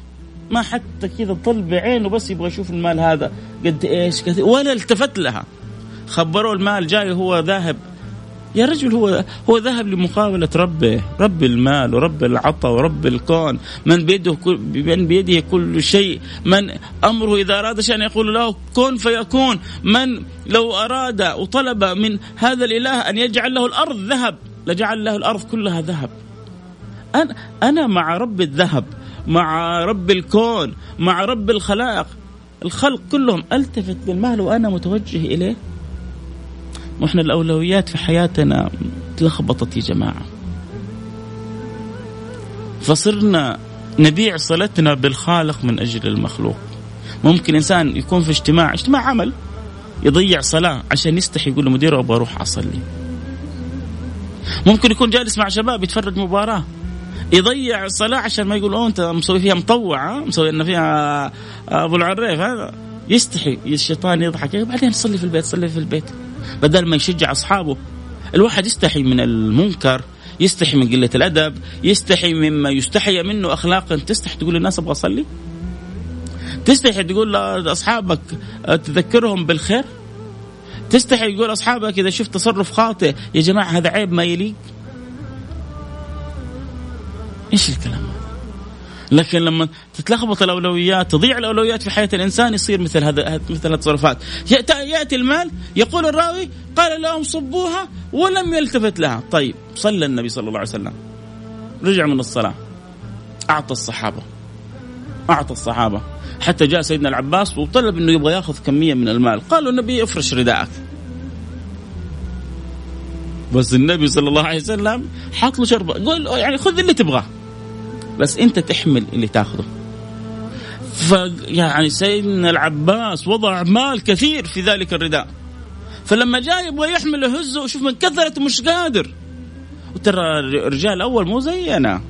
[SPEAKER 1] ما حتى كذا طل بعينه بس يبغى يشوف المال هذا. قد إيش كثير. ولا التفت لها. خبروه المال جاي هو ذاهب يا رجل هو هو ذهب لمقابلة ربه، رب المال ورب العطاء ورب الكون، من بيده كل من بيده كل شيء، من أمره إذا أراد شيئا يقول له كن فيكون، من لو أراد وطلب من هذا الإله أن يجعل له الأرض ذهب، لجعل له الأرض كلها ذهب. أنا أنا مع رب الذهب، مع رب الكون مع رب الخلائق. الخلق كلهم ألتفت للمال وأنا متوجه إليه. وإحنا الأولويات في حياتنا تلخبطت يا جماعة. فصرنا نبيع صلتنا بالخالق من أجل المخلوق. ممكن إنسان يكون في اجتماع اجتماع عمل يضيع صلاة عشان يستحي يقول لمديره أبغى أروح أصلي. ممكن يكون جالس مع شباب يتفرج مباراة يضيع الصلاه عشان ما يقول اوه أنت مسوي فيها مطوع مسوي لنا فيها أبو العريف هذا. يستحي الشيطان يضحك بعدين صلي في البيت صلي في البيت. بدل ما يشجع أصحابه. الواحد يستحي من المنكر يستحي من قلة الأدب يستحي مما يستحي منه اخلاقا. تستحي تقول للناس أبغى أصلي؟ تستحي تقول لاصحابك تذكرهم بالخير؟ تستحي تقول أصحابك إذا شفت تصرف خاطئ يا جماعة هذا عيب ما يليق؟ إيش الكلام؟ هذا؟ لكن لما تتلخبط الأولويات تضيع الأولويات في حياة الإنسان يصير مثل هذا مثل التصرفات. يأتي المال يقول الراوي قال لهم صبوها ولم يلتفت لها. طيب صلى النبي صلى الله عليه وسلم. رجع من الصلاة. أعطى الصحابة. أعطى الصحابة. حتى جاء سيدنا العباس وطلب إنه يبغى يأخذ كمية من المال. قالوا النبي افرش رداءك. بس النبي صلى الله عليه وسلم حط له شربه قول يعني خذ اللي تبغاه. بس انت تحمل اللي تاخذه. فيعني سيدنا العباس وضع مال كثير في ذلك الرداء. فلما جاء يبغى يحمل يهزه وشوف من كثرته مش قادر. وترى الرجال الأول مو زينا.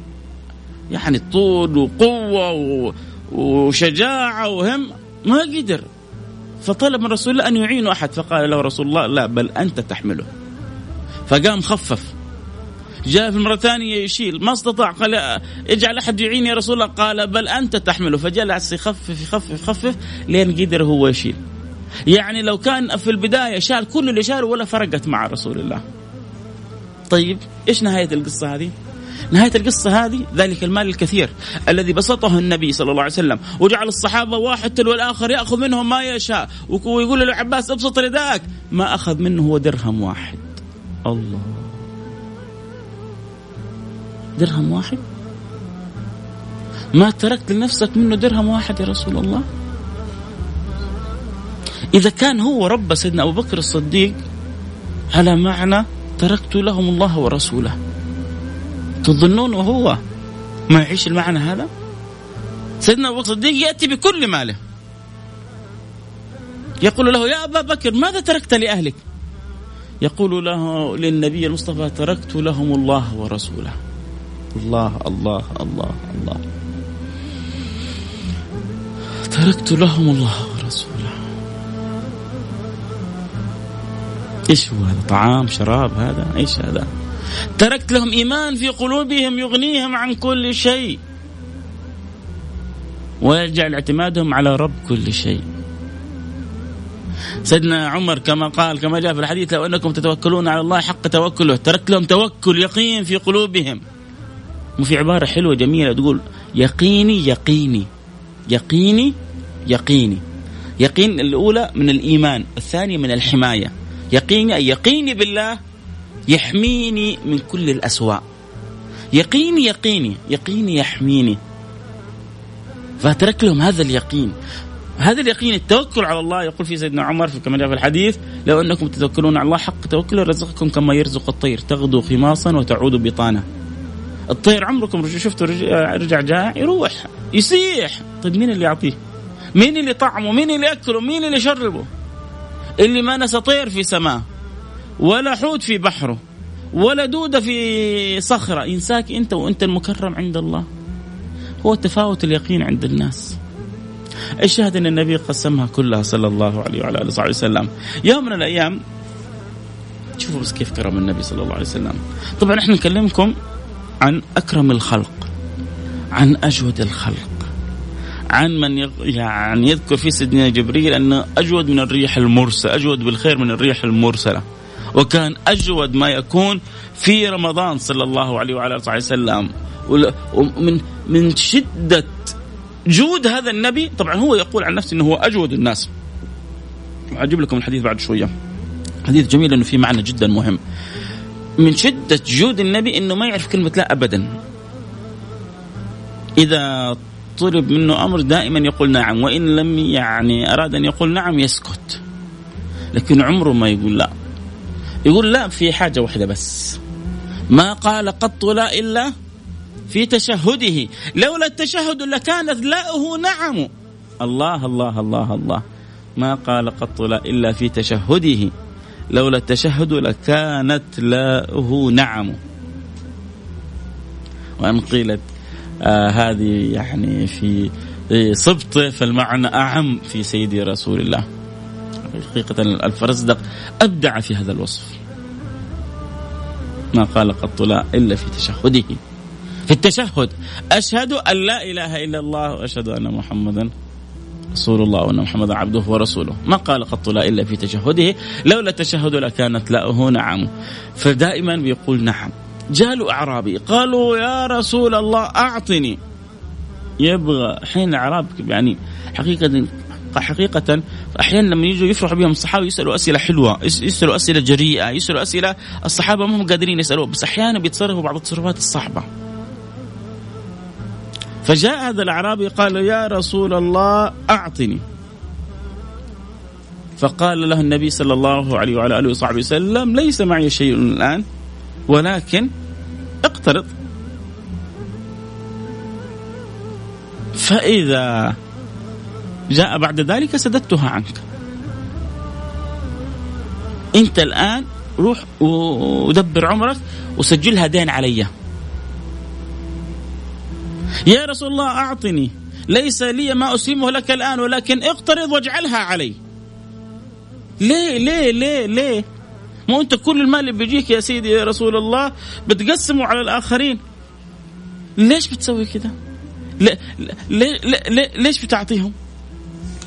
[SPEAKER 1] يعني طول وقوة وشجاعة وهم ما قدر. فطلب من رسول الله أن يعينه أحد. فقال له رسول الله لا بل أنت تحمله. فقام خفف. جاء في المرة الثانية يشيل. ما استطاع قال اجعل أحد يعين يا رسول الله. قال بل أنت تحمله فجلس يخفف يخفف يخفف لين قدر هو يشيل. يعني لو كان في البداية شال كل اللي شاله ولا فرقت مع رسول الله. طيب إيش نهاية القصة هذه؟ نهاية القصة هذه ذلك المال الكثير الذي بسطه النبي صلى الله عليه وسلم وجعل الصحابة واحد تلو الآخر يأخذ منهم ما يشاء ويقول له عباس ابسط رداءك ما أخذ منه هو درهم واحد. الله. درهم واحد؟ ما تركت لنفسك منه درهم واحد يا رسول الله؟ إذا كان هو رب سيدنا أبو بكر الصديق على معنى تركت لهم الله ورسوله. تظنون هو ما يعيش المعنى هذا؟ سيدنا أبو بكر الصديق يأتي بكل ماله. يقول له يا أبا بكر ماذا تركت لأهلك؟ يقول له للنبي المصطفى تركت لهم الله ورسوله. الله الله الله الله. تركت لهم الله ورسوله. إيش هو هذا؟ طعام شراب هذا؟ إيش هذا؟ تركت لهم إيمان في قلوبهم يغنيهم عن كل شيء. ويجعل اعتمادهم على رب كل شيء. سيدنا عمر كما قال كما جاء في الحديث لو أنكم تتوكلون على الله حق توكله. تركت لهم توكل يقين في قلوبهم. وفي عبارة حلوة جميلة تقول يقيني يقيني. يقيني يقيني. يقين الأولى من الإيمان الثانية من الحماية. يقيني أي يقيني بالله يحميني من كل الأسواء. يقيني يقيني يقيني يحميني. فترك لهم هذا اليقين. هذا اليقين التوكل على الله يقول في سيدنا عمر في كما جاء في الحديث لو أنكم تتوكلون على الله حق توكله رزقكم كما يرزق الطير تغدو خماصا وتعود بطانة. الطير عمركم شفتوا رجع جائع يروح يسيح طيب مين اللي يعطيه؟ مين اللي طعمه؟ مين اللي يأكله؟ مين اللي يشربه؟ اللي ما نسى طير في سماه ولا حوت في بحره ولا دودة في صخرة ينساك أنت وأنت المكرم عند الله هو تفاوت اليقين عند الناس الشاهد أن النبي قسمها كلها صلى الله عليه وعلى آله وصحبه وسلم يوم من الأيام شوفوا بس كيف كرم النبي صلى الله عليه وسلم طبعا إحنا نكلمكم عن أكرم الخلق عن أجود الخلق عن من يعني يذكر في سيدنا جبريل انه أجود من الريح المرسلة أجود بالخير من الريح المرسلة. وكان أجود ما يكون في رمضان صلى الله عليه وعلى آله وسلم. ومن من شدة جود هذا النبي طبعا هو يقول عن نفسه إنه هو أجود الناس. أجيب لكم الحديث بعد شوية. حديث جميل إنه في معنى جدا مهم. من شدة جود النبي إنه ما يعرف كلمة لا ابدا. إذا طلب منه أمر دائما يقول نعم وإن لم يعني أراد أن يقول نعم يسكت. لكن عمره ما يقول لا. يقول لا في حاجة واحدة بس. ما قال قط لا إلا في تشهده. لولا التشهد لكانت لاؤه نعم. الله الله الله الله. ما قال قط لا إلا في تشهده. لولا التشهد لكانت لاؤه نعم. وأن قيلت آه هذه يعني في صبته فالمعنى أعم في سيدي رسول الله. حقيقة الفرزدق أبدع في هذا الوصف. ما قال قط لا إلا في تشهده. في التشهد أشهد أن لا إله إلا الله وأشهد أن محمدا رسول الله وأن محمدا عبده ورسوله. ما قال قط لا إلا في تشهده. لولا التشهد لكانت لاؤه نعم. فدائما بيقول نعم. جاء أعرابي. قالوا يا رسول الله أعطني. يبغى حين الأعراب يعني حقيقة حقيقة أحيانا لما يجوا يفرحوا بهم الصحابة يسألوا أسئلة حلوة. يسألوا أسئلة جريئة. يسألوا أسئلة الصحابة ما هم قادرين يسألوها. بس أحيانا بيتصرفوا بعض التصرفات الصعبة. فجاء هذا الأعرابي قال يا رسول الله أعطني. فقال له النبي صلى الله عليه وعلى آله وصحبه وسلم ليس معي شيء الآن ولكن اقترض. فإذا جاء بعد ذلك سددتها عنك. أنت الآن روح ودبر عمرك وسجلها دين عليّ. يا رسول الله أعطني. ليس لي ما أسلمه لك الآن ولكن اقترض واجعلها علي. ليه ليه ليه ليه؟ مو أنت كل المال اللي بيجيك يا سيدي يا رسول الله بتقسمه على الآخرين؟ ليش بتسوي كذا ليه ليه ليه ليش بتعطيهم؟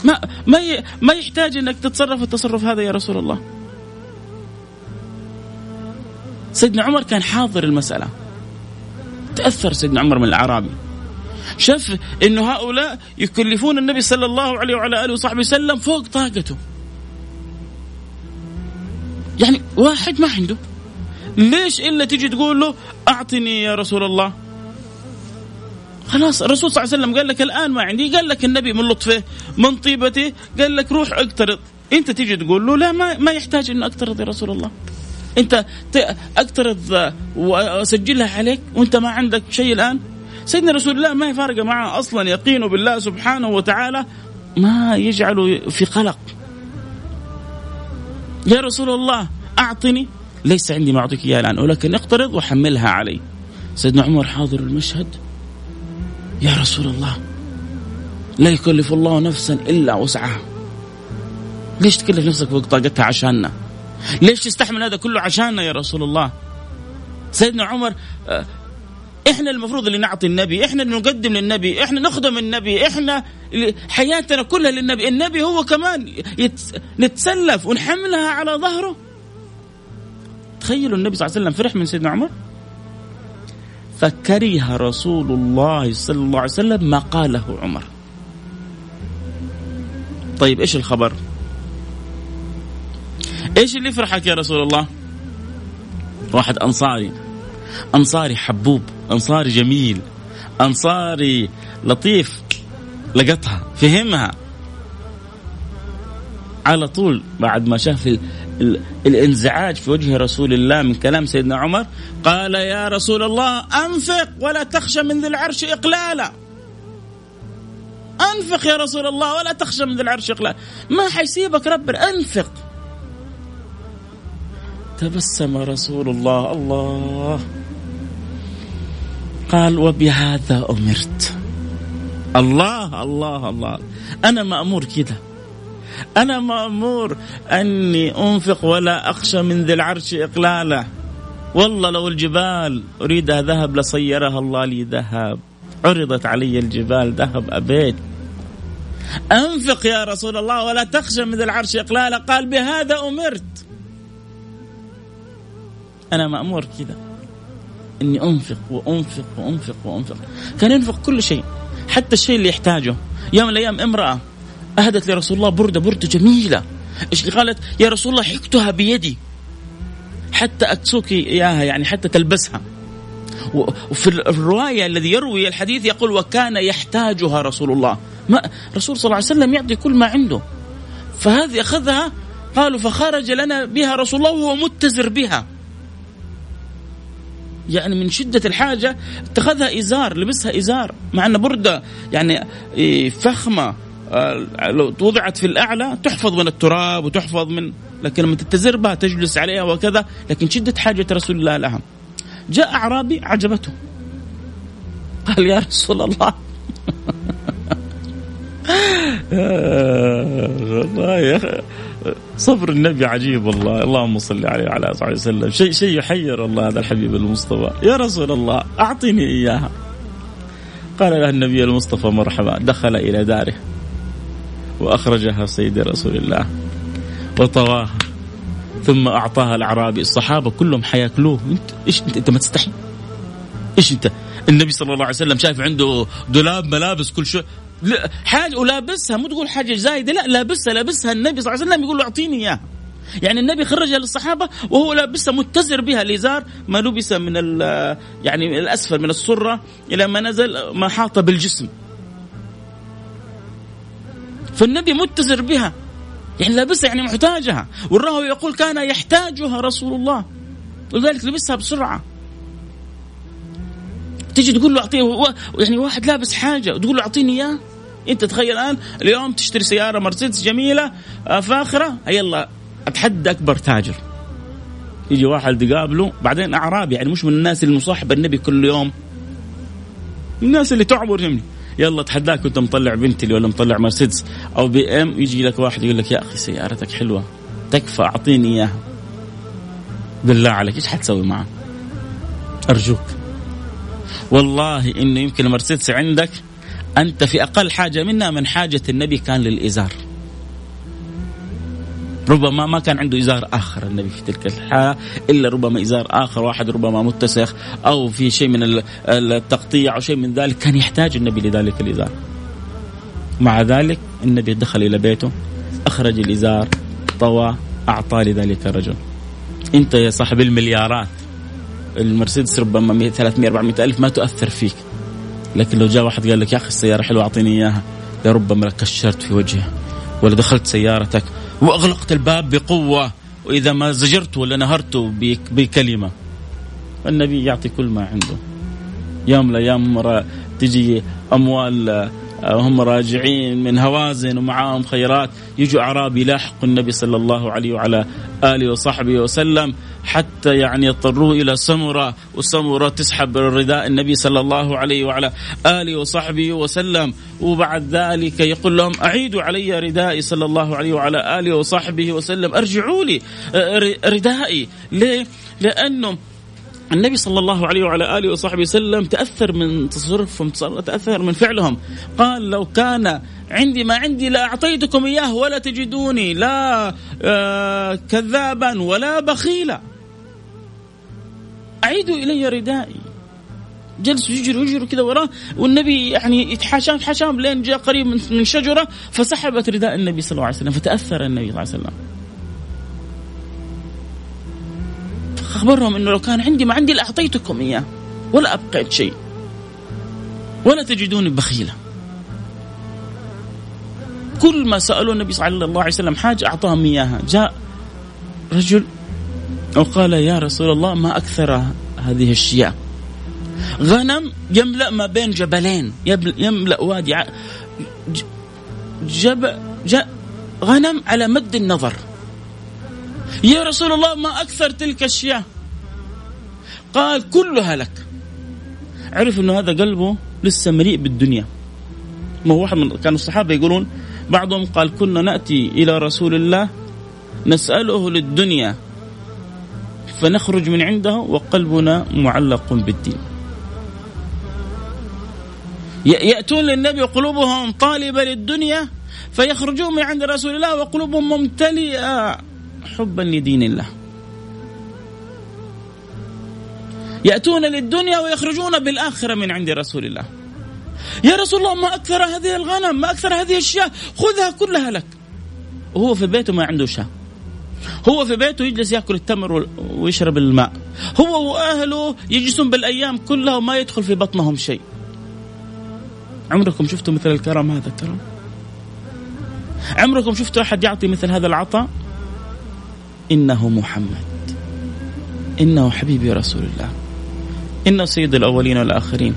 [SPEAKER 1] ما ما ما يحتاج إنك تتصرف التصرف هذا يا رسول الله. سيدنا عمر كان حاضر المسألة. تأثر سيدنا عمر من الأعرابي. شاف انه هؤلاء يكلفون النبي صلى الله عليه وعلى آله وصحبه وسلم فوق طاقته. يعني واحد ما عنده. ليش إلا تجي تقول له أعطني يا رسول الله؟ خلاص الرسول صلى الله عليه وسلم قال لك الآن ما عندي. قال لك النبي من لطفه من طيبته قال لك روح اقترض. أنت تيجي تقول له لا ما, ما يحتاج انه أقترض يا رسول الله. أنت أقترض وأسجلها عليك وأنت ما عندك شيء الآن؟ سيدنا رسول الله ما فارقه معه أصلا يقينه بالله سبحانه وتعالى ما يجعله في قلق. يا رسول الله أعطني. ليس عندي ما أعطيك إياه الآن ولكن اقترض وحملها علي. سيدنا عمر حاضر المشهد. يا رسول الله لا يكلف الله نفسا إلا وسعها. ليش تكلف نفسك فوق طاقتها عشاننا؟ ليش تستحمل هذا كله عشاننا يا رسول الله؟ سيدنا عمر آه، إحنا المفروض اللي نعطي النبي إحنا اللي نقدم للنبي إحنا نخدم النبي إحنا حياتنا كلها للنبي. النبي هو كمان نتسلف ونحملها على ظهره. تخيلوا النبي صلى الله عليه وسلم فرح من سيدنا عمر؟ فكره رسول الله صلى الله عليه وسلم ما قاله عمر. طيب إيش الخبر؟ إيش اللي يفرحك يا رسول الله واحد أنصاري أنصاري حبوب. أنصاري جميل. أنصاري لطيف. لقطها. فهمها. على طول بعد ما شاف ال ال الانزعاج في وجه رسول الله من كلام سيدنا عمر قال يا رسول الله أنفق ولا تخشى من ذي العرش إقلالا. أنفق يا رسول الله ولا تخشى من ذي العرش إقلالا. ما حيسيبك ربنا أنفق. تبسم رسول الله. الله. قال وبهذا أمرت. الله الله الله. أنا مأمور كده. أنا مأمور أني أنفق ولا أخشى من ذي العرش اقلاله والله لو الجبال أريدها ذهب لصيرها الله لي ذهب. عرضت علي الجبال ذهب أبيت. أنفق يا رسول الله ولا تخشى من ذي العرش اقلاله قال بهذا أمرت. أنا مأمور كذا إني أنفق وأنفق وأنفق وأنفق. كان ينفق كل شيء حتى الشيء اللي يحتاجه. يوم من الأيام امرأة أهدت لرسول الله بردة بردة جميلة. إيش قالت؟ يا رسول الله حكتها بيدي. حتى أكسوك إياها يعني حتى تلبسها. وفي الرواية الذي يروي الحديث يقول وكان يحتاجها رسول الله. ما رسول صلى الله عليه وسلم يعطي كل ما عنده. فهذه أخذها؟ قالوا فخرج لنا بها رسول الله وهو متزر بها. يعني من شدة الحاجة اتخذها إزار لبسها إزار مع أن بردة يعني إيه، فخمة آه، لو وضعت في الأعلى تحفظ من التراب وتحفظ من لكن لما تتزر بها تجلس عليها وكذا لكن شدة حاجة رسول الله لها. جاء أعرابي عجبته. قال يا رسول الله. [laughs] والله يا صبر النبي عجيب والله. اللهم صل عليه وعلى آله وسلم. شيء شيء يحير الله هذا الحبيب المصطفى. يا رسول الله أعطني إياها. قال له النبي المصطفى مرحبا. دخل إلى داره وأخرجها سيدي رسول الله وطواها ثم أعطاها الأعرابي. الصحابة كلهم حياكلوه. انت إيش انت, أنت ما تستحي؟ إيش أنت؟ النبي صلى الله عليه وسلم شايف عنده دولاب ملابس كل شيء. حاجة ولابسها مو تقول حاجة زايدة لا لابسها لابسها النبي صلى الله عليه وسلم يقول له أعطيني إياها. يعني النبي خرجها للصحابة وهو لابسها متزر بها الإزار ما لبس من يعني الأسفل من السرة إلى ما نزل ما حاط بالجسم. فالنبي متزر بها يعني لابسها يعني محتاجها. والراوي يقول كان يحتاجها رسول الله. ولذلك لبسها بسرعة. تيجي تقول له أعطيه يعني واحد لابس حاجة وتقول له أعطيني إياه. أنت تخيل الآن اليوم تشتري سيارة مرسيدس جميلة آه، فاخرة يلا أتحدى أكبر تاجر. يجي واحد يقابله بعدين أعرابي يعني مش من الناس اللي مصاحب النبي كل يوم. الناس اللي تعبر يمني. يلا أتحداك كنت مطلع بنتي ولا مطلع مرسيدس أو بي إم يجي لك واحد يقول لك يا أخي سيارتك حلوة تكفى أعطيني إياها. بالله عليك إيش حتسوي معه؟ أرجوك. والله إنه يمكن المرسيدس عندك أنت في أقل حاجة منها من حاجة النبي كان للإزار. ربما ما كان عنده إزار آخر النبي في تلك الحاله إلا ربما إزار آخر واحد ربما متسخ أو في شيء من التقطيع أو شيء من ذلك كان يحتاج النبي لذلك الإزار. مع ذلك النبي دخل إلى بيته أخرج الإزار طوى أعطى لذلك الرجل أنت يا صاحب المليارات. المرسيدس ربما 300 400 ألف ما تؤثر فيك. لكن لو جاء واحد قال لك يا أخي السيارة حلوة أعطيني إياها. لربما كشرت في وجهه. ولا دخلت سيارتك. وأغلقت الباب بقوة. وإذا ما زجرت ولا نهرت بكلمة. النبي يعطي كل ما عنده. يوم من الأيام تجي أموال وهم راجعين من هوازن ومعاهم خيرات. يجوا أعرابي يلاحقوا النبي صلى الله عليه وعلى آله وصحبه وسلم. حتى يعني يضطروا إلى سمرة وسمره تسحب رداء النبي صلى الله عليه وعلى آله وصحبه وسلم. وبعد ذلك يقول لهم أعيدوا علي ردائي صلى الله عليه وعلى آله وصحبه وسلم. أرجعوا لي ردائي. ليه؟ لأنه النبي صلى الله عليه وعلى آله وصحبه وسلم تأثر من تصرفهم تأثر من فعلهم. قال لو كان عندي ما عندي لأعطيتكم إياه ولا تجدوني لا آه كذابا ولا بخيلا. اعيدوا إلي ردائي. جلسوا يجروا يجروا كذا وراه والنبي يعني يتحاشى يتحاشى لين جاء قريب من شجرة فسحبت رداء النبي صلى الله عليه وسلم فتأثر النبي صلى الله عليه وسلم. أخبرهم أنه لو كان عندي ما عندي لأعطيتكم إياه ولا أبقيت شيء ولا تجدوني بخيلا كل ما سألوا النبي صلى الله عليه وسلم حاجة أعطاهم إياها. جاء رجل وقال يا رسول الله ما أكثر هذه الشياء غنم يملأ ما بين جبلين يملأ وادي جبل غنم على مد النظر. يا رسول الله ما أكثر تلك الشياه قال كلها لك. عرف أنه هذا قلبه لسه مليء بالدنيا. ما هو واحد من كانوا الصحابة يقولون بعضهم قال كنا نأتي إلى رسول الله نسأله للدنيا. فنخرج من عنده وقلبنا معلق بالدين. يأتون للنبي وقلوبهم طالبة للدنيا فيخرجون من عند رسول الله وقلوبهم ممتلئة حبا لدين الله. يأتون للدنيا ويخرجون بالآخرة من عند رسول الله. يا رسول الله ما أكثر هذه الغنم ما أكثر هذه الشاة خذها كلها لك. وهو في بيته ما عنده شاة. هو في بيته يجلس يأكل التمر ويشرب الماء. هو وأهله يجلسون بالأيام كلها وما يدخل في بطنهم شيء. عمركم شفتوا مثل الكرم هذا الكرم؟ عمركم شفتوا أحد يعطي مثل هذا العطاء؟ إنه محمد. إنه حبيبي رسول الله. إنه سيد الأولين والآخرين.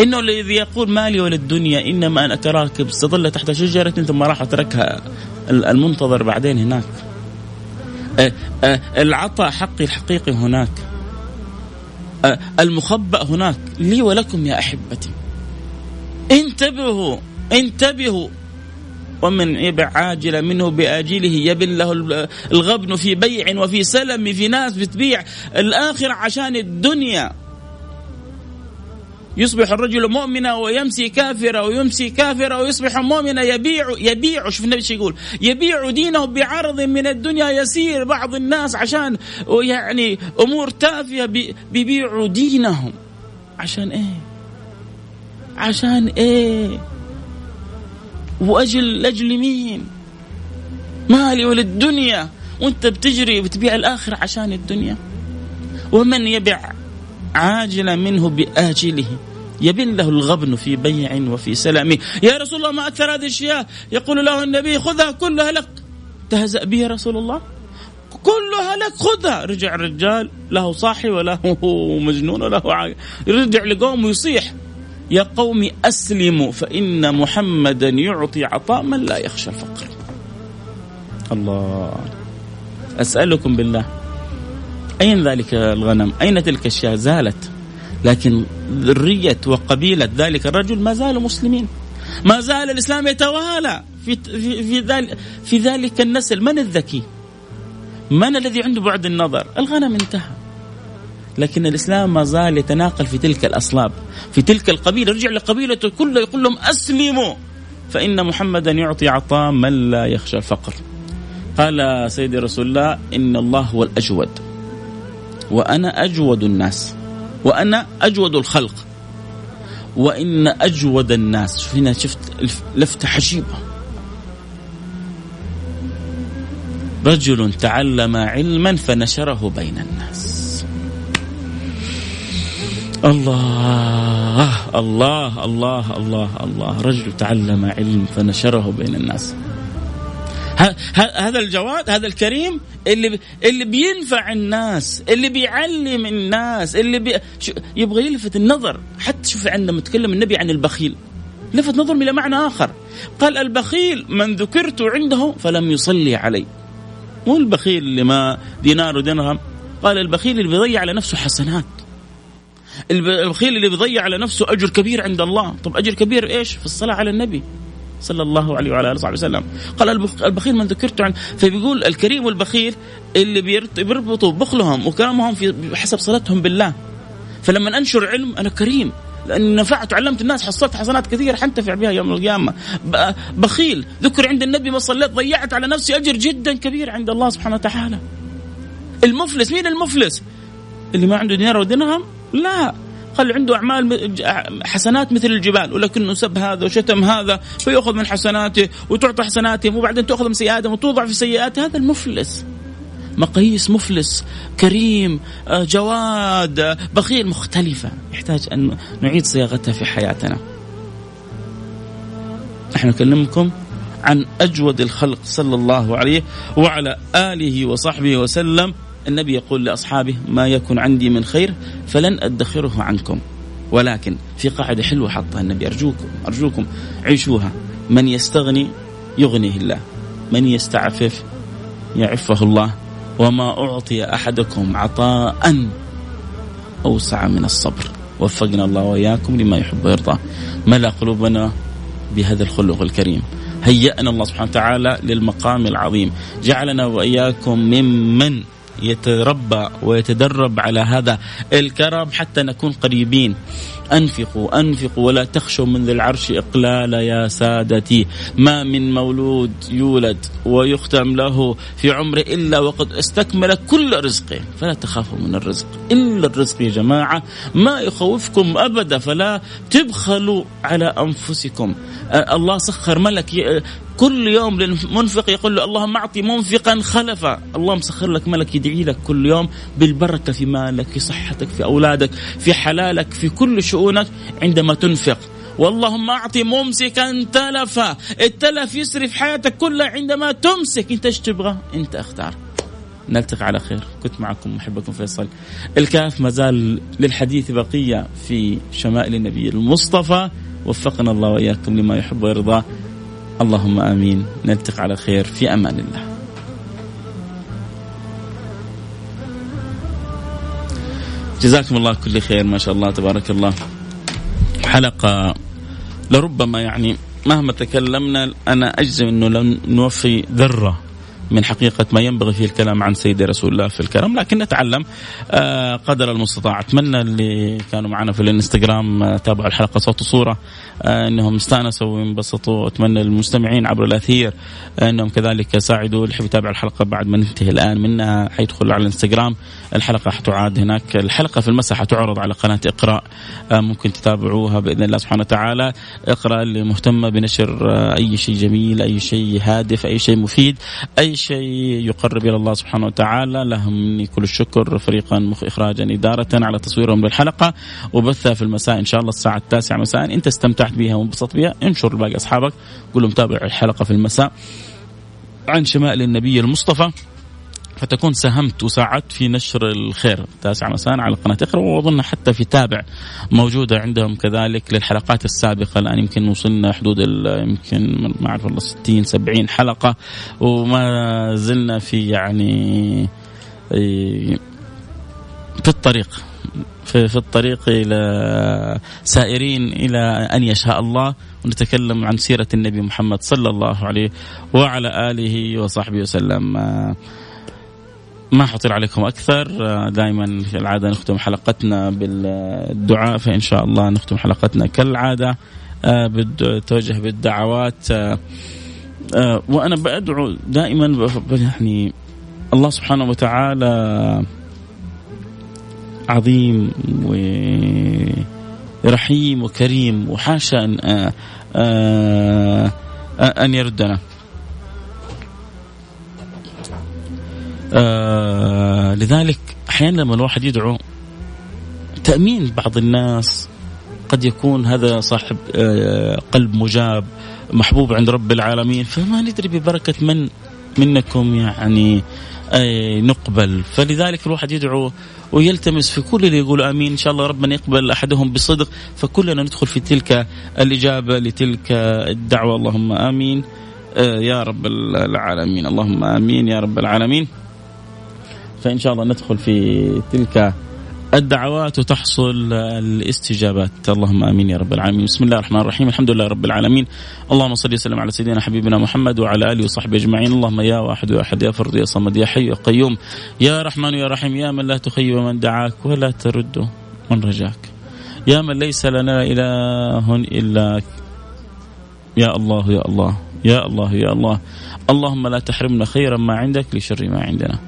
[SPEAKER 1] إنه الذي يقول مالي وللدنيا إنما أنا كراكب استظل تحت شجرة ثم راح أتركها المنتظر بعدين هناك. العطاء حقي الحقيقي هناك. المخبأ هناك. لي ولكم يا أحبتي. انتبهوا انتبهوا. ومن يبع عاجلا منه بآجله يبن له الغبن في بيع وفي سلم في ناس بتبيع. الآخرة عشان الدنيا. يصبح الرجل مؤمنا ويمسي كافرا ويمسي كافرا ويصبح مؤمنا يبيع يبيع شوف النبي يقول يبيع دينه بعرض من الدنيا يسير بعض الناس عشان يعني أمور تافهة بيبيعوا دينهم عشان إيه؟ عشان إيه؟ واجل لأجل مين؟ مالي وللدنيا وأنت بتجري وتبيع الآخرة عشان الدنيا ومن يبع عاجلا منه بآجله. يبن له الغبن في بيع وفي سلام. يا رسول الله ما أكثر هذه الاشياء يقول له النبي خذها كلها لك. تهزأ بي يا رسول الله؟ كلها لك خذها. رجع الرجال له صاحي ولا هو [laughs] مجنون ولا هو عاقل. رجع لقوم ويصيح يا قوم أسلموا فإن محمدا يعطي عطاء من لا يخشى الفقر الله. أسألكم بالله. أين ذلك الغنم؟ أين تلك الشاة زالت. لكن ذرية وقبيلة ذلك الرجل ما زالوا مسلمين. ما زال الإسلام يتوالى. في, في, في, ذلك, في ذلك النسل. من الذكي؟ من الذي عنده بعد النظر؟ الغنم انتهى. لكن الإسلام ما زال يتناقل في تلك الأصلاب. في تلك القبيلة. رجع لقبيلته كلها يقول لهم أسلموا. فإن محمدا يعطي عطاء من لا يخشى الفقر. قال سيدي رسول الله إن الله هو الأجود. وأنا أجود الناس وأنا أجود الخلق وإن أجود الناس. هنا شفت لفتة عجيبة رجل تعلم علما فنشره بين الناس. الله الله الله الله الله. رجل تعلم علم فنشره بين الناس. هذا الجواد هذا الكريم اللي اللي بينفع الناس اللي بيعلم الناس اللي بي يبغى يلفت النظر. حتى شوف عندما تكلم النبي عن البخيل لفت نظرهم إلى معنى آخر. قال البخيل من ذكرت عنده فلم يصلي علي. مو البخيل اللي ما دينار ودرهم. قال البخيل اللي بيضيع على نفسه حسنات. البخيل اللي بيضيع على نفسه أجر كبير عند الله. طب أجر كبير إيش؟ في الصلاة على النبي. صلى الله عليه وعلى آله وصحبه وسلم. قال البخيل من ذكرته عن فبيقول الكريم والبخيل اللي بيربطوا بخلهم وكرمهم في حسب صلتهم بالله. فلما أنشر علم أنا كريم لأن نفعت وعلمت الناس حصلت حسنات كثيرة حنتفع بها يوم القيامة. بخيل ذكر عند النبي ما صليت ضيعت على نفسي أجر جدا كبير عند الله سبحانه وتعالى. المفلس مين المفلس؟ اللي ما عنده دينار ودرهم لا. قال عنده أعمال حسنات مثل الجبال ولكنه سب هذا وشتم هذا فيأخذ من حسناته وتعطى حسناتهم وبعدين تأخذ من سيئاتهم وتوضع في سيئاته هذا المفلس مقاييس مفلس كريم آه، جواد آه، بخيل مختلفة. يحتاج أن نعيد صياغتها في حياتنا. نحن نكلمكم عن أجود الخلق صلى الله عليه وعلى آله وصحبه وسلم. النبي يقول لأصحابه ما يكن عندي من خير فلن أدخره عنكم. ولكن في قاعدة حلوة حطها النبي أرجوكم أرجوكم عيشوها. من يستغني يغنيه الله من يستعفف يعفه الله. وما أعطي أحدكم عطاء. أوسع من الصبر. وفقنا الله وإياكم لما يحب ويرضى. ملأ قلوبنا بهذا الخلق الكريم. هيأنا الله سبحانه وتعالى للمقام العظيم. جعلنا وإياكم ممن يتربى ويتدرب على هذا الكرم حتى نكون قريبين. أنفقوا أنفقوا ولا تخشوا من ذي العرش إقلالا يا سادتي. ما من مولود يولد ويختم له في عمره إلا وقد استكمل كل رزقه فلا تخافوا من الرزق إلا الرزق يا جماعة. ما يخوفكم أبدا فلا تبخلوا على أنفسكم. الله سخر ملك كل يوم للمنفق يقول له اللهم اعطي منفقا خلفا. الله مسخر لك ملك يدعي لك كل يوم بالبركة في مالك في صحتك في أولادك في حلالك في كل شؤونك عندما تنفق. واللهم اعطي ممسكا تلفا. التلف يسري في حياتك كلها عندما تمسك. انت إيش تبغى إنت أختار. نلتقي على خير. كنت معكم محبكم فيصل. الكاف ما زال للحديث بقية في شمائل النبي المصطفى. وفقنا الله وإياكم لما يحب ويرضاه اللهم آمين. نلتقي على خير. في أمان الله. جزاكم الله كل خير. ما شاء الله. تبارك الله. حلقة لربما يعني مهما تكلمنا أنا أجزم إنه لن نوفي ذرة. من حقيقة ما ينبغي فيه الكلام عن سيدي رسول الله في الكرم لكن نتعلم آه، قدر المستطاع. أتمنى اللي كانوا معنا في الانستغرام آه، تابعوا الحلقة صوت وصورة آه، إنهم استانسوا وانبسطوا. أتمنى للمستمعين عبر الأثير إنهم كذلك يساعدوا اللي يحب يتابع الحلقة بعد ما ننتهي الآن منها حيدخل على الانستغرام. الحلقة حتعاد هناك. الحلقة في المساء حتعرض على قناة اقرا ممكن تتابعوها بإذن الله سبحانه وتعالى. اقرأ اللي مهتمه بنشر أي شيء جميل أي شيء هادف أي شيء مفيد أي شيء يقرب إلى الله سبحانه وتعالى لهم مني كل الشكر فريقا مخ اخراجا إدارة على تصويرهم للحلقة. وبثها في المساء إن شاء الله الساعة التاسعة مساء انت استمتعت بها وانبسطت بها انشر لباقي أصحابك. قول لهم تابع الحلقة في المساء. عن شمائل النبي المصطفى. فتكون ساهمت وساعدت في نشر الخير. تاسع مساء على قناة اقرأ وأظن حتى في تابع موجودة عندهم كذلك للحلقات السابقة. الآن يمكن وصلنا حدود يمكن ما أعرف والله 60 70 حلقة. وما زلنا في يعني في الطريق في, في الطريق إلى سائرين إلى أن يشاء الله. ونتكلم عن سيرة النبي محمد صلى الله عليه وعلى آله وصحبه وسلم. ما حطير عليكم أكثر. دائما في العادة نختم حلقتنا بالدعاء فإن شاء الله نختم حلقتنا كالعادة. توجه بالدعوات. وأنا بدعو دائما يعني الله سبحانه وتعالى عظيم ورحيم وكريم وحاشا ان آه، آه، أن يردنا. آه، لذلك أحيانا لما الواحد يدعو تأمين بعض الناس قد يكون هذا صاحب قلب مجاب محبوب عند رب العالمين فما ندري ببركة من منكم يعني نقبل. فلذلك الواحد يدعو ويلتمس في كل اللي يقول آمين. إن شاء الله ربنا يقبل أحدهم بصدق. فكلنا ندخل في تلك الإجابة لتلك الدعوة. اللهم آمين آه، يا رب العالمين. اللهم آمين يا رب العالمين. فإن شاء الله ندخل في تلك الدعوات وتحصل الاستجابات. اللهم آمين يا رب العالمين. بسم الله الرحمن الرحيم. الحمد لله رب العالمين. اللهم صل وسلم على سيدنا حبيبنا محمد وعلى آله وصحبه أجمعين. اللهم يا واحد يا أحد يا فرد يا صمد يا حي يا قيوم يا رحمن يا رحيم يا من لا تخيب من دعاك ولا ترد من رجاك. يا من ليس لنا إله إلا يا الله يا الله يا الله يا الله. اللهم لا تحرمنا خيرا ما عندك لشر ما عندنا.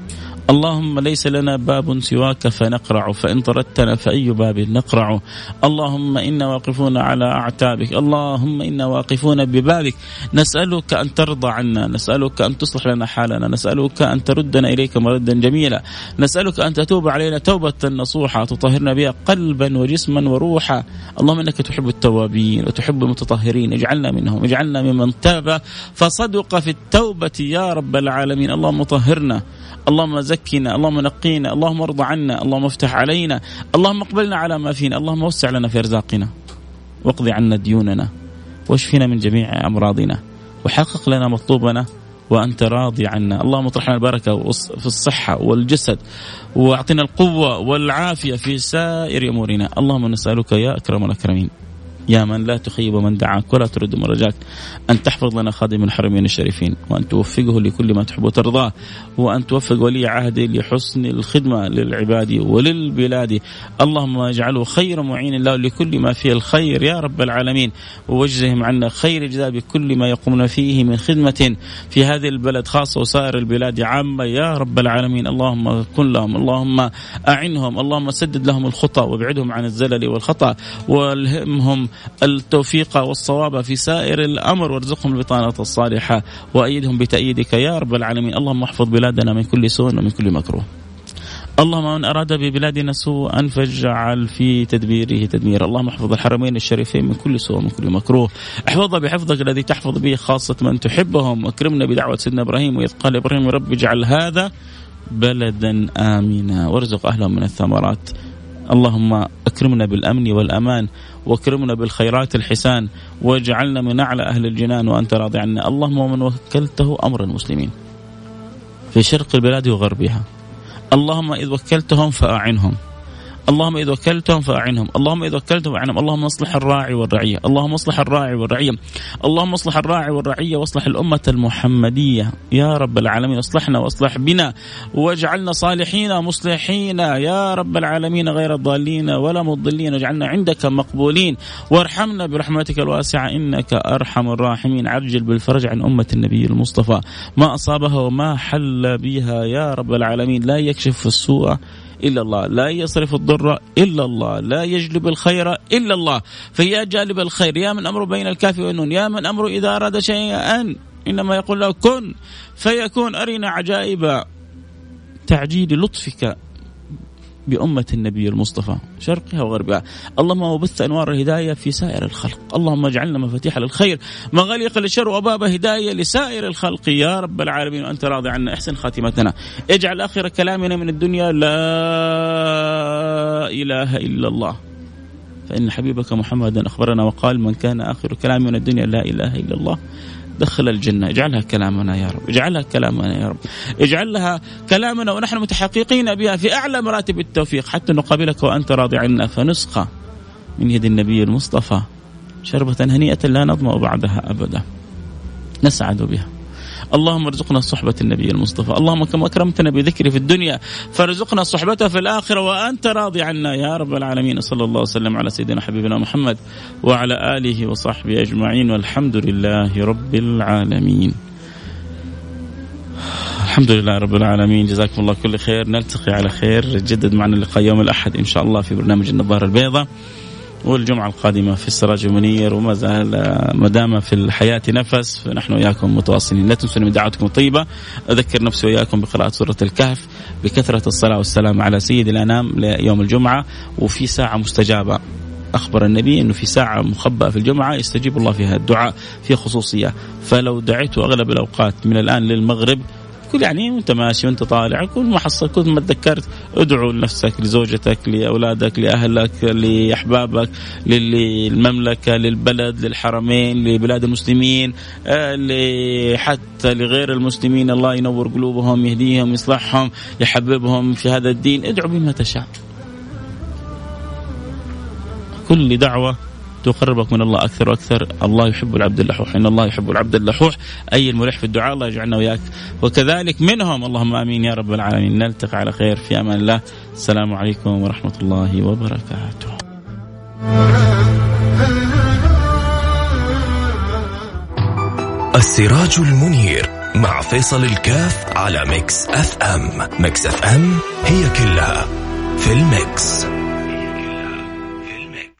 [SPEAKER 1] اللهم ليس لنا باب سواك فنقرع فإن طردتنا فأي باب نقرع. اللهم إنا واقفون على أعتابك اللهم إنا واقفون ببابك. نسألك أن ترضى عنا نسألك أن تصلح لنا حالنا نسألك أن تردنا إليك مردا جميلا. نسألك أن تتوب علينا توبة نصوحة تطهرنا بها قلبا وجسما وروحا. اللهم إنك تحب التوابين وتحب المتطهرين اجعلنا منهم اجعلنا ممن تاب. فصدق في التوبة يا رب العالمين. اللهم طهرنا. اللهم زكنا اللهم نقينا اللهم ارضى عنا اللهم افتح علينا اللهم اقبلنا على ما فينا اللهم وسع لنا في أرزاقنا. واقض عنا ديوننا واشفنا من جميع أمراضنا وحقق لنا مطلوبنا وأنت راضي عنا، اللهم اطرحنا البركة في الصحة والجسد واعطنا القوة والعافية في سائر أمورنا، اللهم نسألك يا أكرم الأكرمين. يا من لا تخيب من دعاك ولا ترد من رجاك أن تحفظ لنا خادم الحرمين الشريفين وأن توفقه لكل ما تحب وترضاه وأن توفق ولي عهده لحسن الخدمة للعباد وللبلاد. اللهم اجعله خير معين له لكل ما فيه الخير يا رب العالمين ووجزهم عنا خير جزاء بكل ما يقومون فيه من خدمة في هذه البلد خاصة وسائر البلاد عامة يا رب العالمين. اللهم كن لهم اللهم أعنهم اللهم سدد لهم الخطى وابعدهم عن الزلل والخطأ والهمهم التوفيق والصواب في سائر الأمر. وارزقهم البطانة الصالحة وأيدهم بتأييدك يا رب العالمين. اللهم احفظ بلادنا من كل سوء ومن كل مكروه. اللهم من أراد ببلادنا سوءا فاجعل في تدبيره تدميرا. اللهم احفظ الحرمين الشريفين من كل سوء ومن كل مكروه. احفظها بحفظك الذي تحفظ به خاصة من تحبهم. واكرمنا بدعوة سيدنا إبراهيم وإذ قال إبراهيم. رب اجعل هذا بلدا آمنا. وارزق أهله من الثمرات. اللهم اكرمنا بالأمن والأمان. واكرمنا بالخيرات الحسان واجعلنا من أعلى أهل الجنان وأنت راضي عنا. اللهم ومن وكلته أمر المسلمين في شرق البلاد وغربها. اللهم إذ وكلتهم فأعنهم. اللهم إذا وكلتهم فأعنهم. اللهم إذا وكلتهم فأعنهم. اللهم اصلح الراعي والرعية. اللهم اصلح الراعي والرعية. اللهم اصلح الراعي والرعية واصلح الأمة المحمدية. يا رب العالمين اصلحنا واصلح بنا. واجعلنا صالحين مصلحين. يا رب العالمين غير ضالين ولا مضلين. واجعلنا عندك مقبولين. وارحمنا برحمتك الواسعة. إنك أرحم الراحمين. عجل بالفرج عن أمة النبي المصطفى. ما أصابها وما حل بها. يا رب العالمين. لا يكشف السوء إلا الله. لا يصرف الضر إلا الله. لا يجلب الخير إلا الله. فيا جالب الخير. يا من أمره بين الكاف والنون. يا من أمره إذا أراد شيئا. إنما يقول له كن. فيكون أرنا عجائب. تعجيل لطفك. بأمة النبي المصطفى شرقها وغربها. اللهم وبث أنوار الهداية في سائر الخلق. اللهم اجعلنا مفاتيح للخير. مغاليق للشر وباب هداية لسائر الخلق. يا رب العالمين وأنت راضي عنا. أحسن خاتمتنا. اجعل آخر كلامنا من الدنيا لا إله إلا الله. فإن حبيبك محمدا أخبرنا وقال من كان آخر كلام من الدنيا لا إله إلا الله دخل الجنة. اجعلها كلامنا يا رب. اجعلها كلامنا يا رب. اجعلها كلامنا ونحن متحققين بها في أعلى مراتب التوفيق. حتى نقابلك وأنت راضي عنا. فنسقى من يد النبي المصطفى شربة هنيئة لا نظمأ بعدها أبدا. نسعد بها. اللهم ارزقنا صحبة النبي المصطفى. اللهم كما أكرمتنا بذكره في الدنيا فارزقنا صحبته في الآخرة وأنت راضي عنا يا رب العالمين. صلى الله وسلم على سيدنا حبيبنا محمد وعلى آله وصحبه أجمعين. والحمد لله رب العالمين. الحمد لله رب العالمين. جزاكم الله كل خير. نلتقي على خير. جدد معنا اللقاء يوم الأحد إن شاء الله في برنامج النظارة البيضاء. والجمعة القادمة في السراج المنير وما زال ما دام في الحياة نفس فنحن وإياكم متواصلين. لا تنسوا من دعوتكم الطيبة. أذكر نفسي وإياكم بقراءة سورة الكهف بكثرة الصلاة والسلام على سيد الأنام ليوم الجمعة وفي ساعة مستجابة. أخبر النبي أنه في ساعة مخبأة في الجمعة يستجيب الله فيها الدعاء في خصوصية. فلو دعيت أغلب الأوقات من الآن للمغرب كل يعني وانت ماشي وأنت طالع كل ما حصل كل ما تذكرت ادعو لنفسك لزوجتك لأولادك لأهلك لأحبابك للمملكة للبلد للحرمين لبلاد المسلمين آه، حتى لغير المسلمين. الله ينور قلوبهم يهديهم يصلحهم يحببهم في هذا الدين. ادعو بما تشاء. كل دعوة تقربك من الله أكثر وأكثر. الله يحب العبد اللحوح. إن الله يحب العبد اللحوح. أي الملح في الدعاء الله يجعلنا وياك وكذلك منهم. اللهم آمين يا رب العالمين. نلتقي على خير. في أمان الله. السلام عليكم ورحمة الله وبركاته.
[SPEAKER 2] السراج المنير مع فيصل الكاف على Mix FM. Mix FM هي كلها في ال mix.